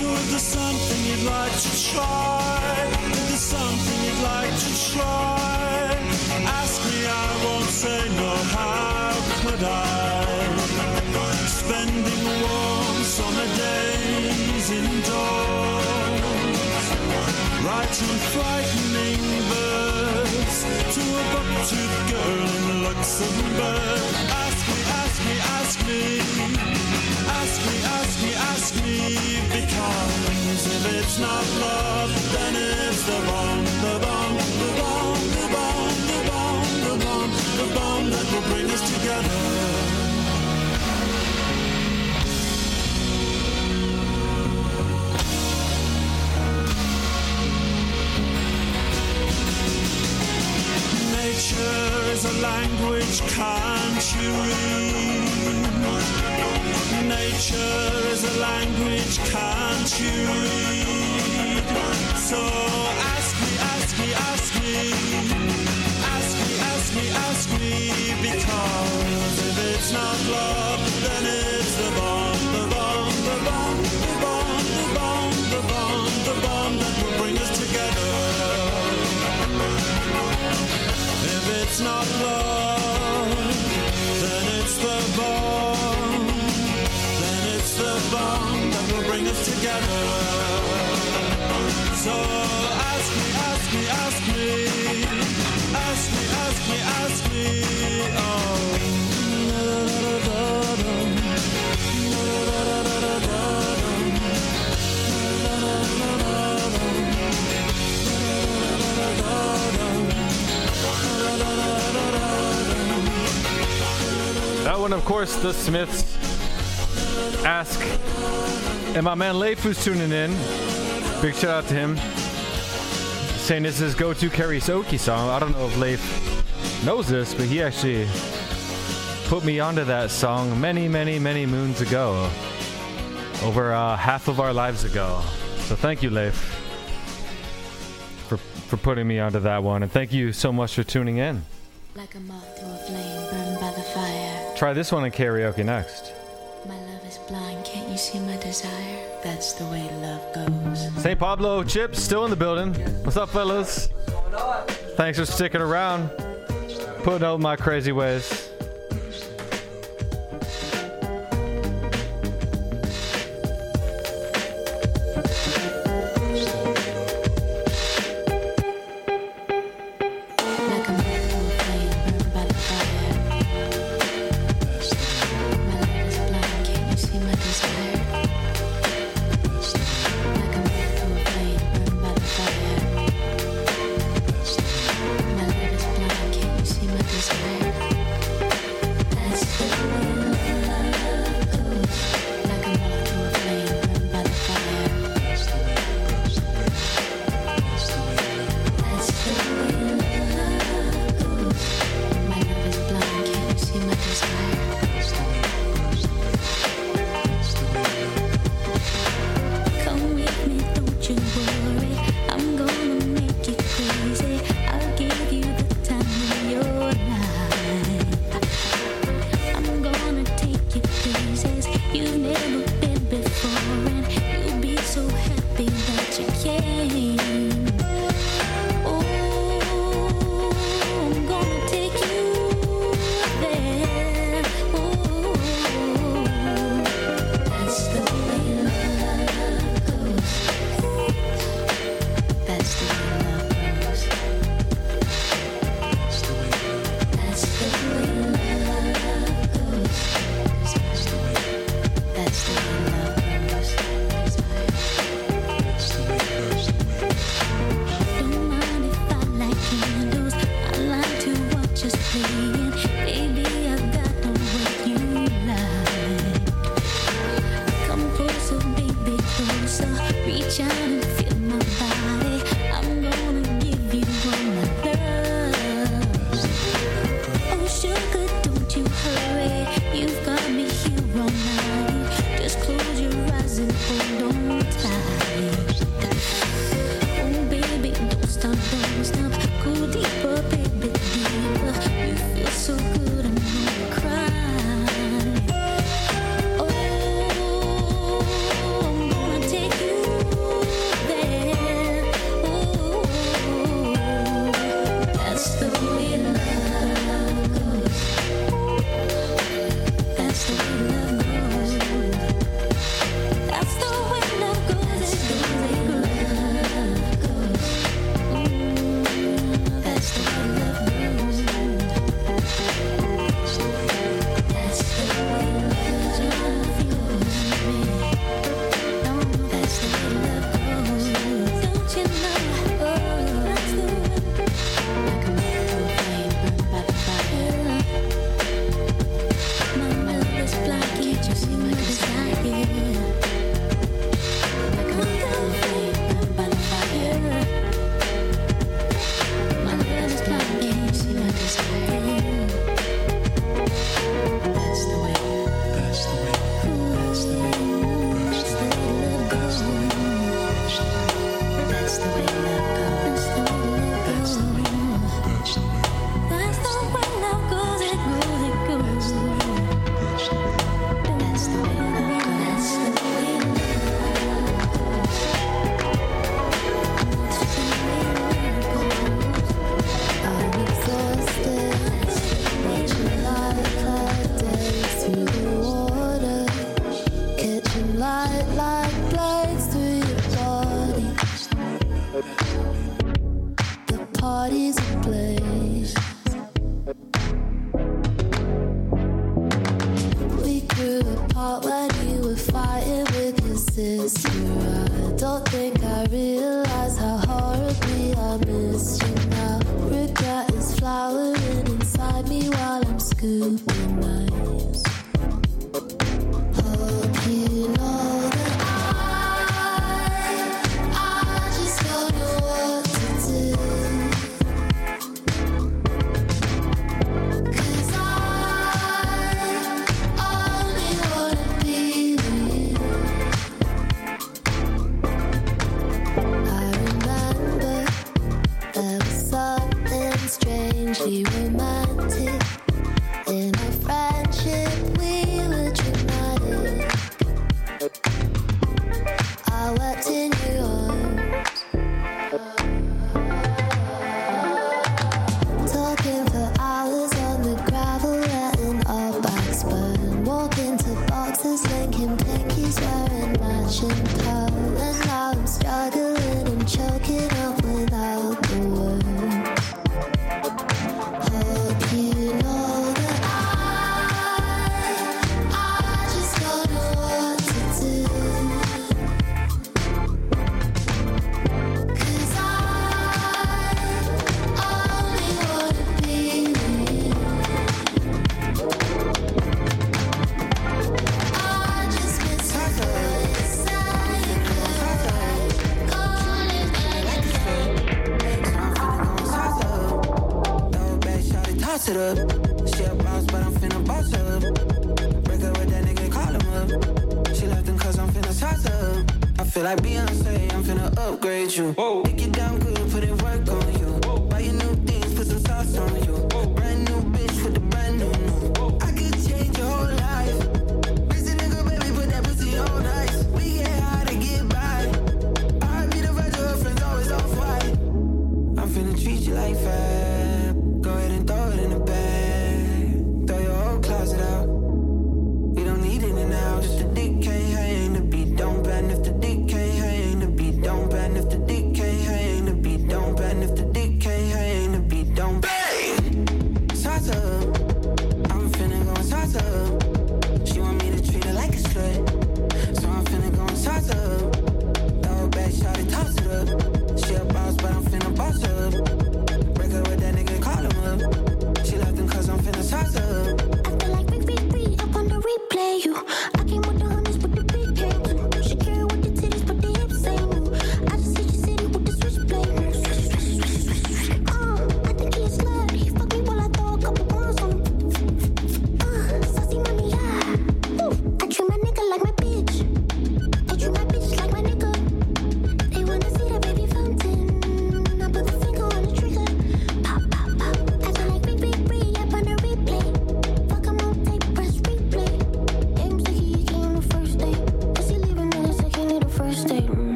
So is something you'd like to try? Is there something you'd like to try? Ask me, I won't say no. How could I? Spending warm summer days indoors, writing frightening birds to a buck-toothed girl in Luxembourg. It's not love, then it's the bomb, the bomb, the bomb, the bomb, the bomb, the bomb, the bomb that will bring us together. Nature is a language, can't you read? Nature is a language, can't you read? Together. So ask me, ask me, ask me. Ask me, ask me, ask me. Oh. That one, of course, the Smiths. Ask. And my man Leif who's tuning in. Big shout out to him. Saying this is go to karaoke song. I don't know if Leif knows this, but he actually put me onto that song many, many, many moons ago. Over uh, half of our lives ago. So thank you, Leif, for for putting me onto that one, and thank you so much for tuning in. Like a moth to a flame burned by the fire. Try this one in karaoke next. My love is blind, can't you see my desire? That's the way love goes. St. Pablo Chips still in the building. What's up, fellas? Thanks for sticking around. Putting out my crazy ways.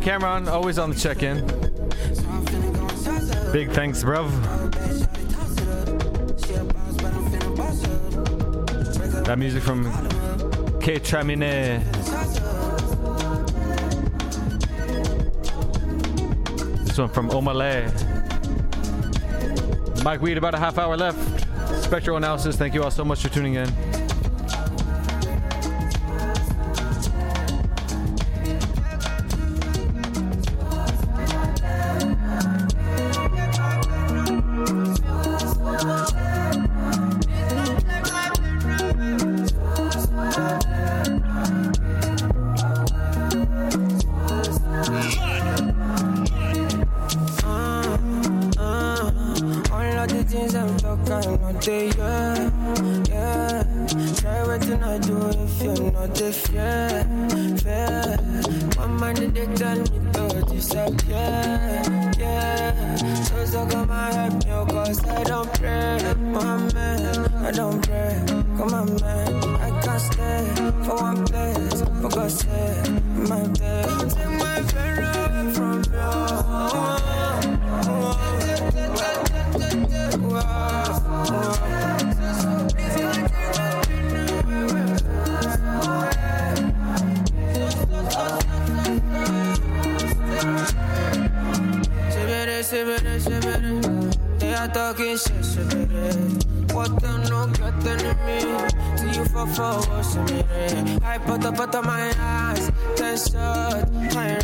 night, Cameron. Always on the check in. Big thanks, bruv. That music from Kaytraminé. This one from Omale. Mike Weed, about a half hour left. Spectral analysis. Thank you all so much for tuning in. They are talking shit, shit, baby. What them no got in me? Till you fall forward, shit, baby. I put up out of my eyes. Test shot, my.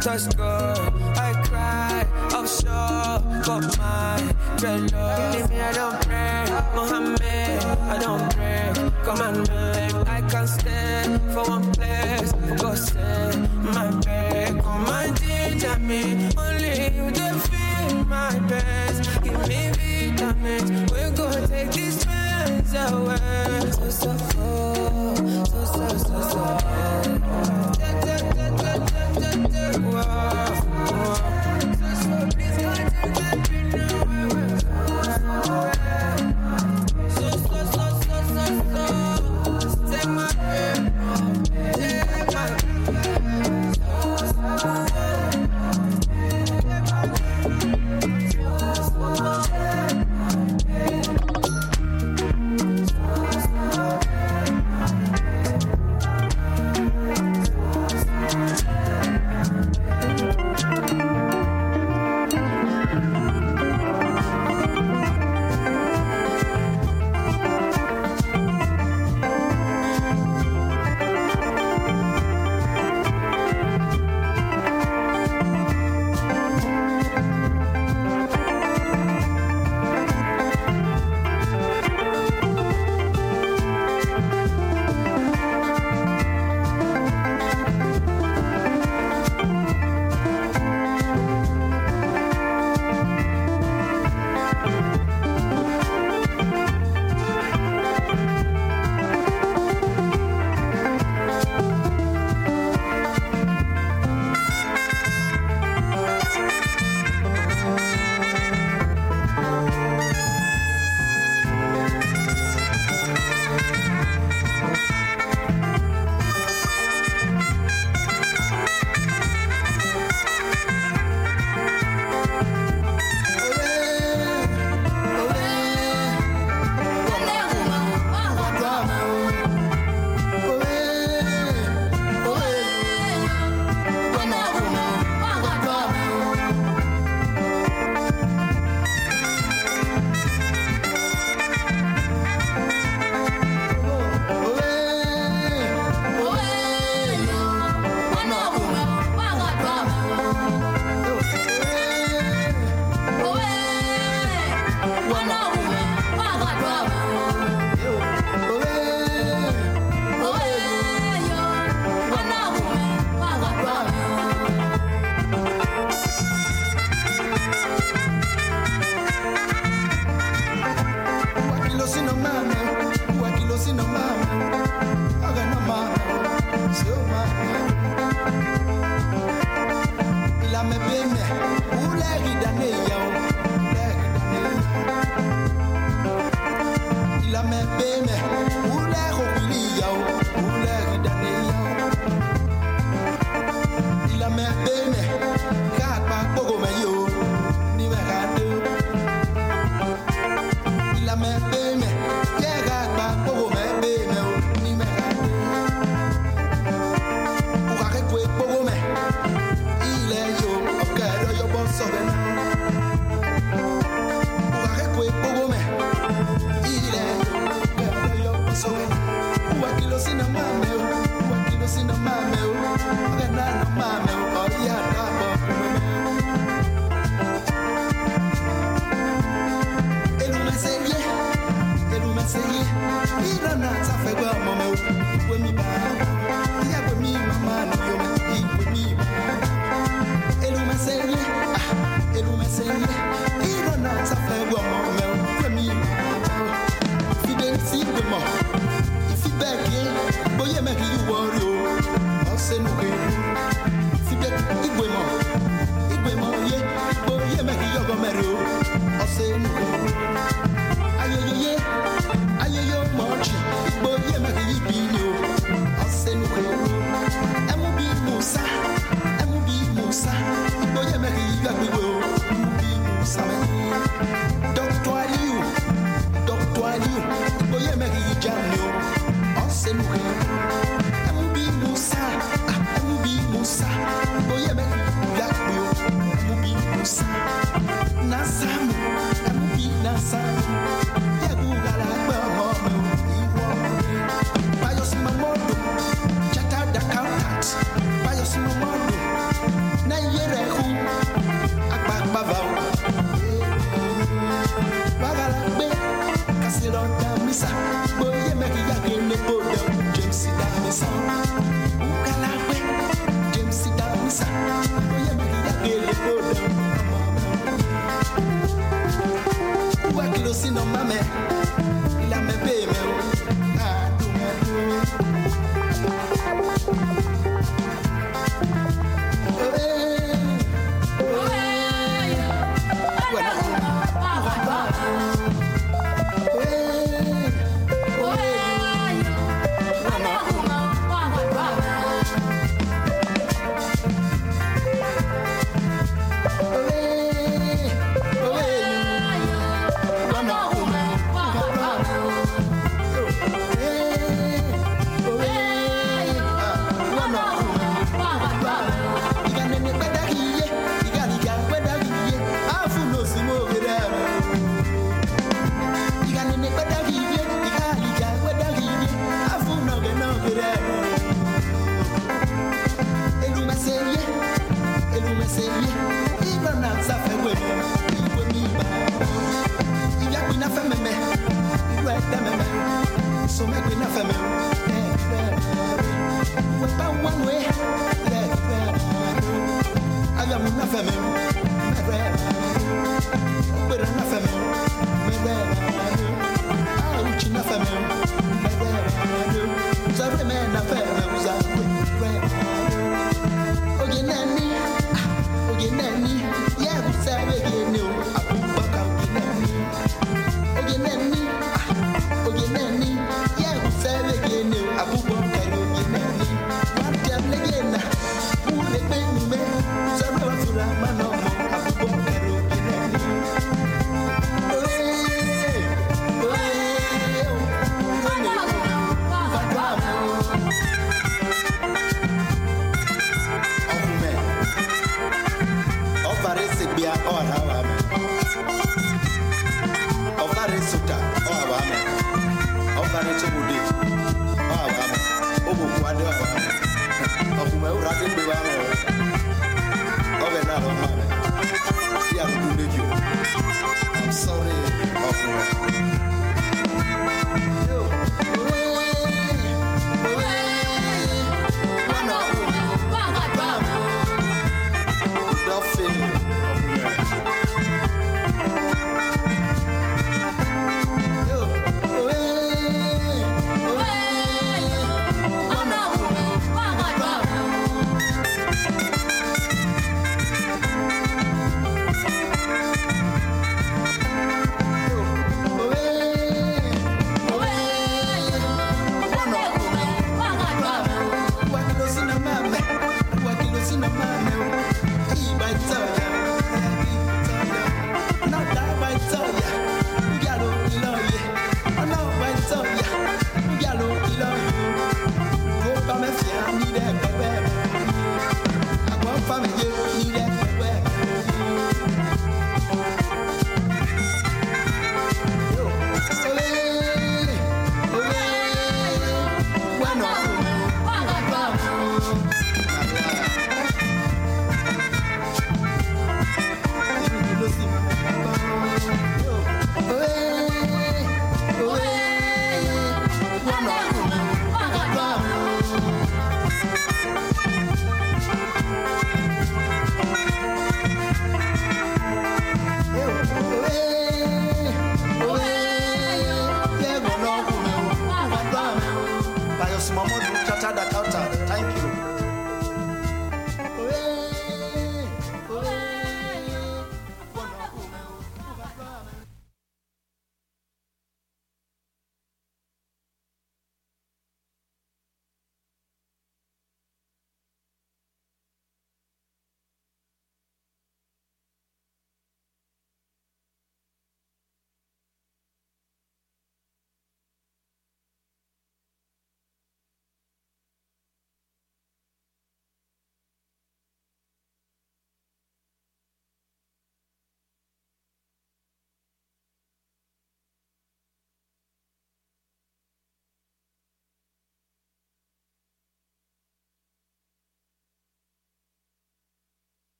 Touch good. I cry, I'm sure. But my red love. Believe me, I don't pray. Mohammed, I don't pray. Come on. I can't stand for one place. For God's sake, my prayer. Command me, teacher, me. We're gonna take these pains away. So, so, oh, so, so, so, so,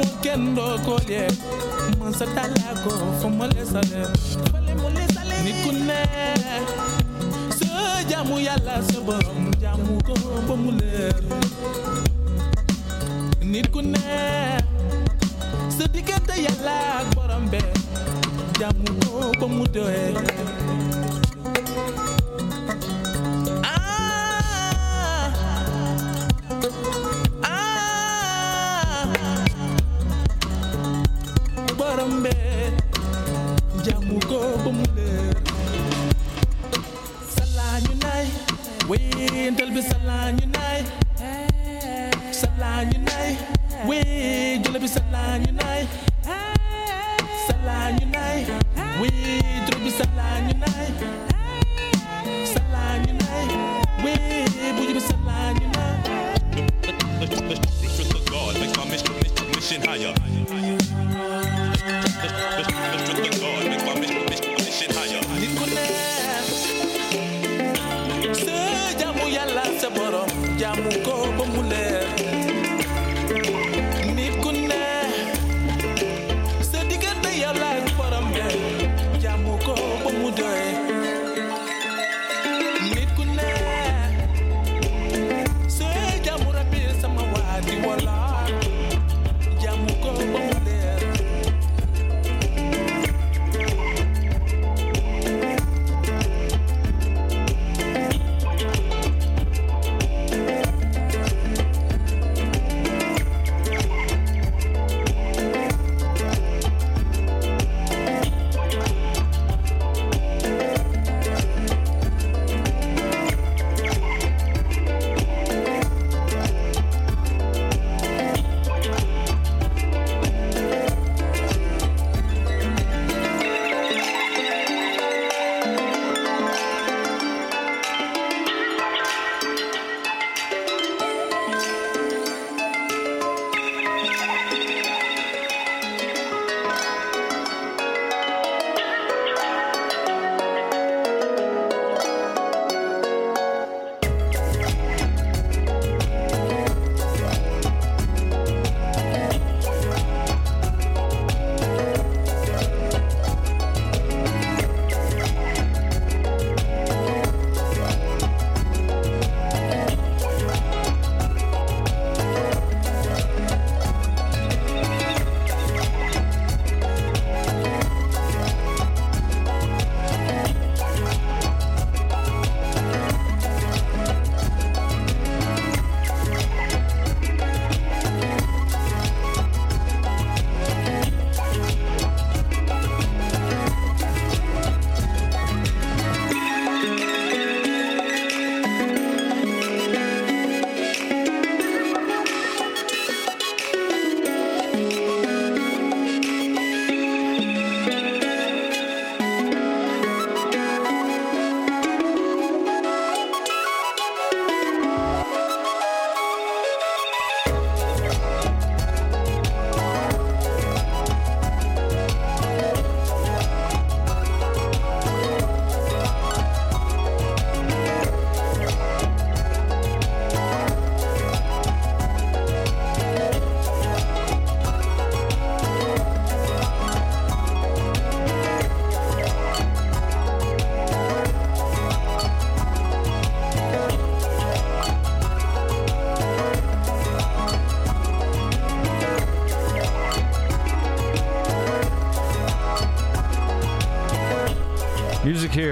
mukendo kolye mansatalago fomole sale nikune se jamu yàlla sa borom jamu ko ba mu leer nit ku ne sa diggante yàlla ak jamu ko ba wentel bi salañu nay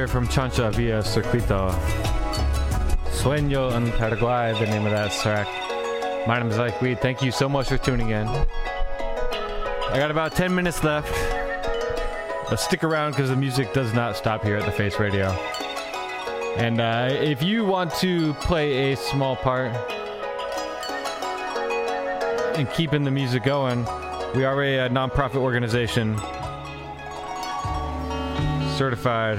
from Chancha via Circuito. Sueño en Paraguay, the name of that track. My name is Mike Weed. Thank you so much for tuning in. I got about 10 minutes left. But stick around because the music does not stop here at the Face Radio. And uh, if you want to play a small part in keeping the music going, we are a, nonprofit organization certified.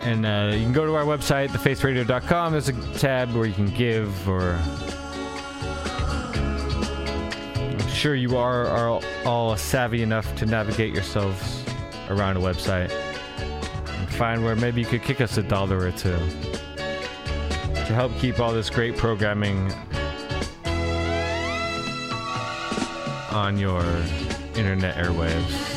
And uh, you can go to our website, thefaceradio.com. There's a tab where you can give, or I'm sure you are, are all, all savvy enough to navigate yourselves around a website and find where maybe you could kick us a dollar or two. to help keep all this great programming on your internet airwaves.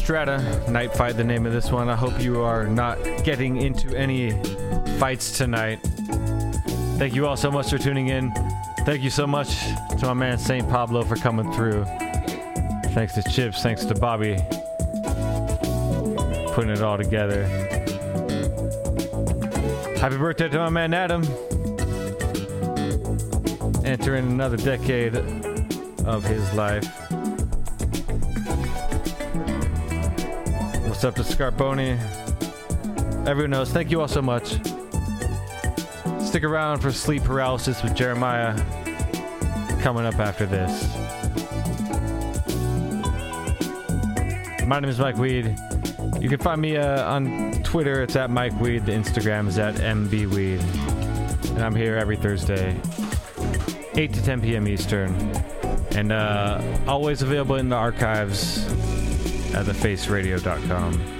Strata. Night Fight, the name of this one. I hope you are not getting into any fights tonight. Thank you all so much for tuning in. Thank you so much to my man Saint Pablo for coming through. Thanks to Chips, thanks to Bobby putting it all together. Happy birthday to my man Adam. Entering another decade of his life. What's up to Scarponi? Everyone knows. Thank you all so much. Stick around for Sleep Paralysis with Jeremiah coming up after this. My name is Mike Weed. You can find me uh, on Twitter. It's at Mike Weed. The Instagram is at MBWeed. And I'm here every Thursday, 8 to 10 p.m. Eastern. And uh, always available in the archives at thefaceradio.com.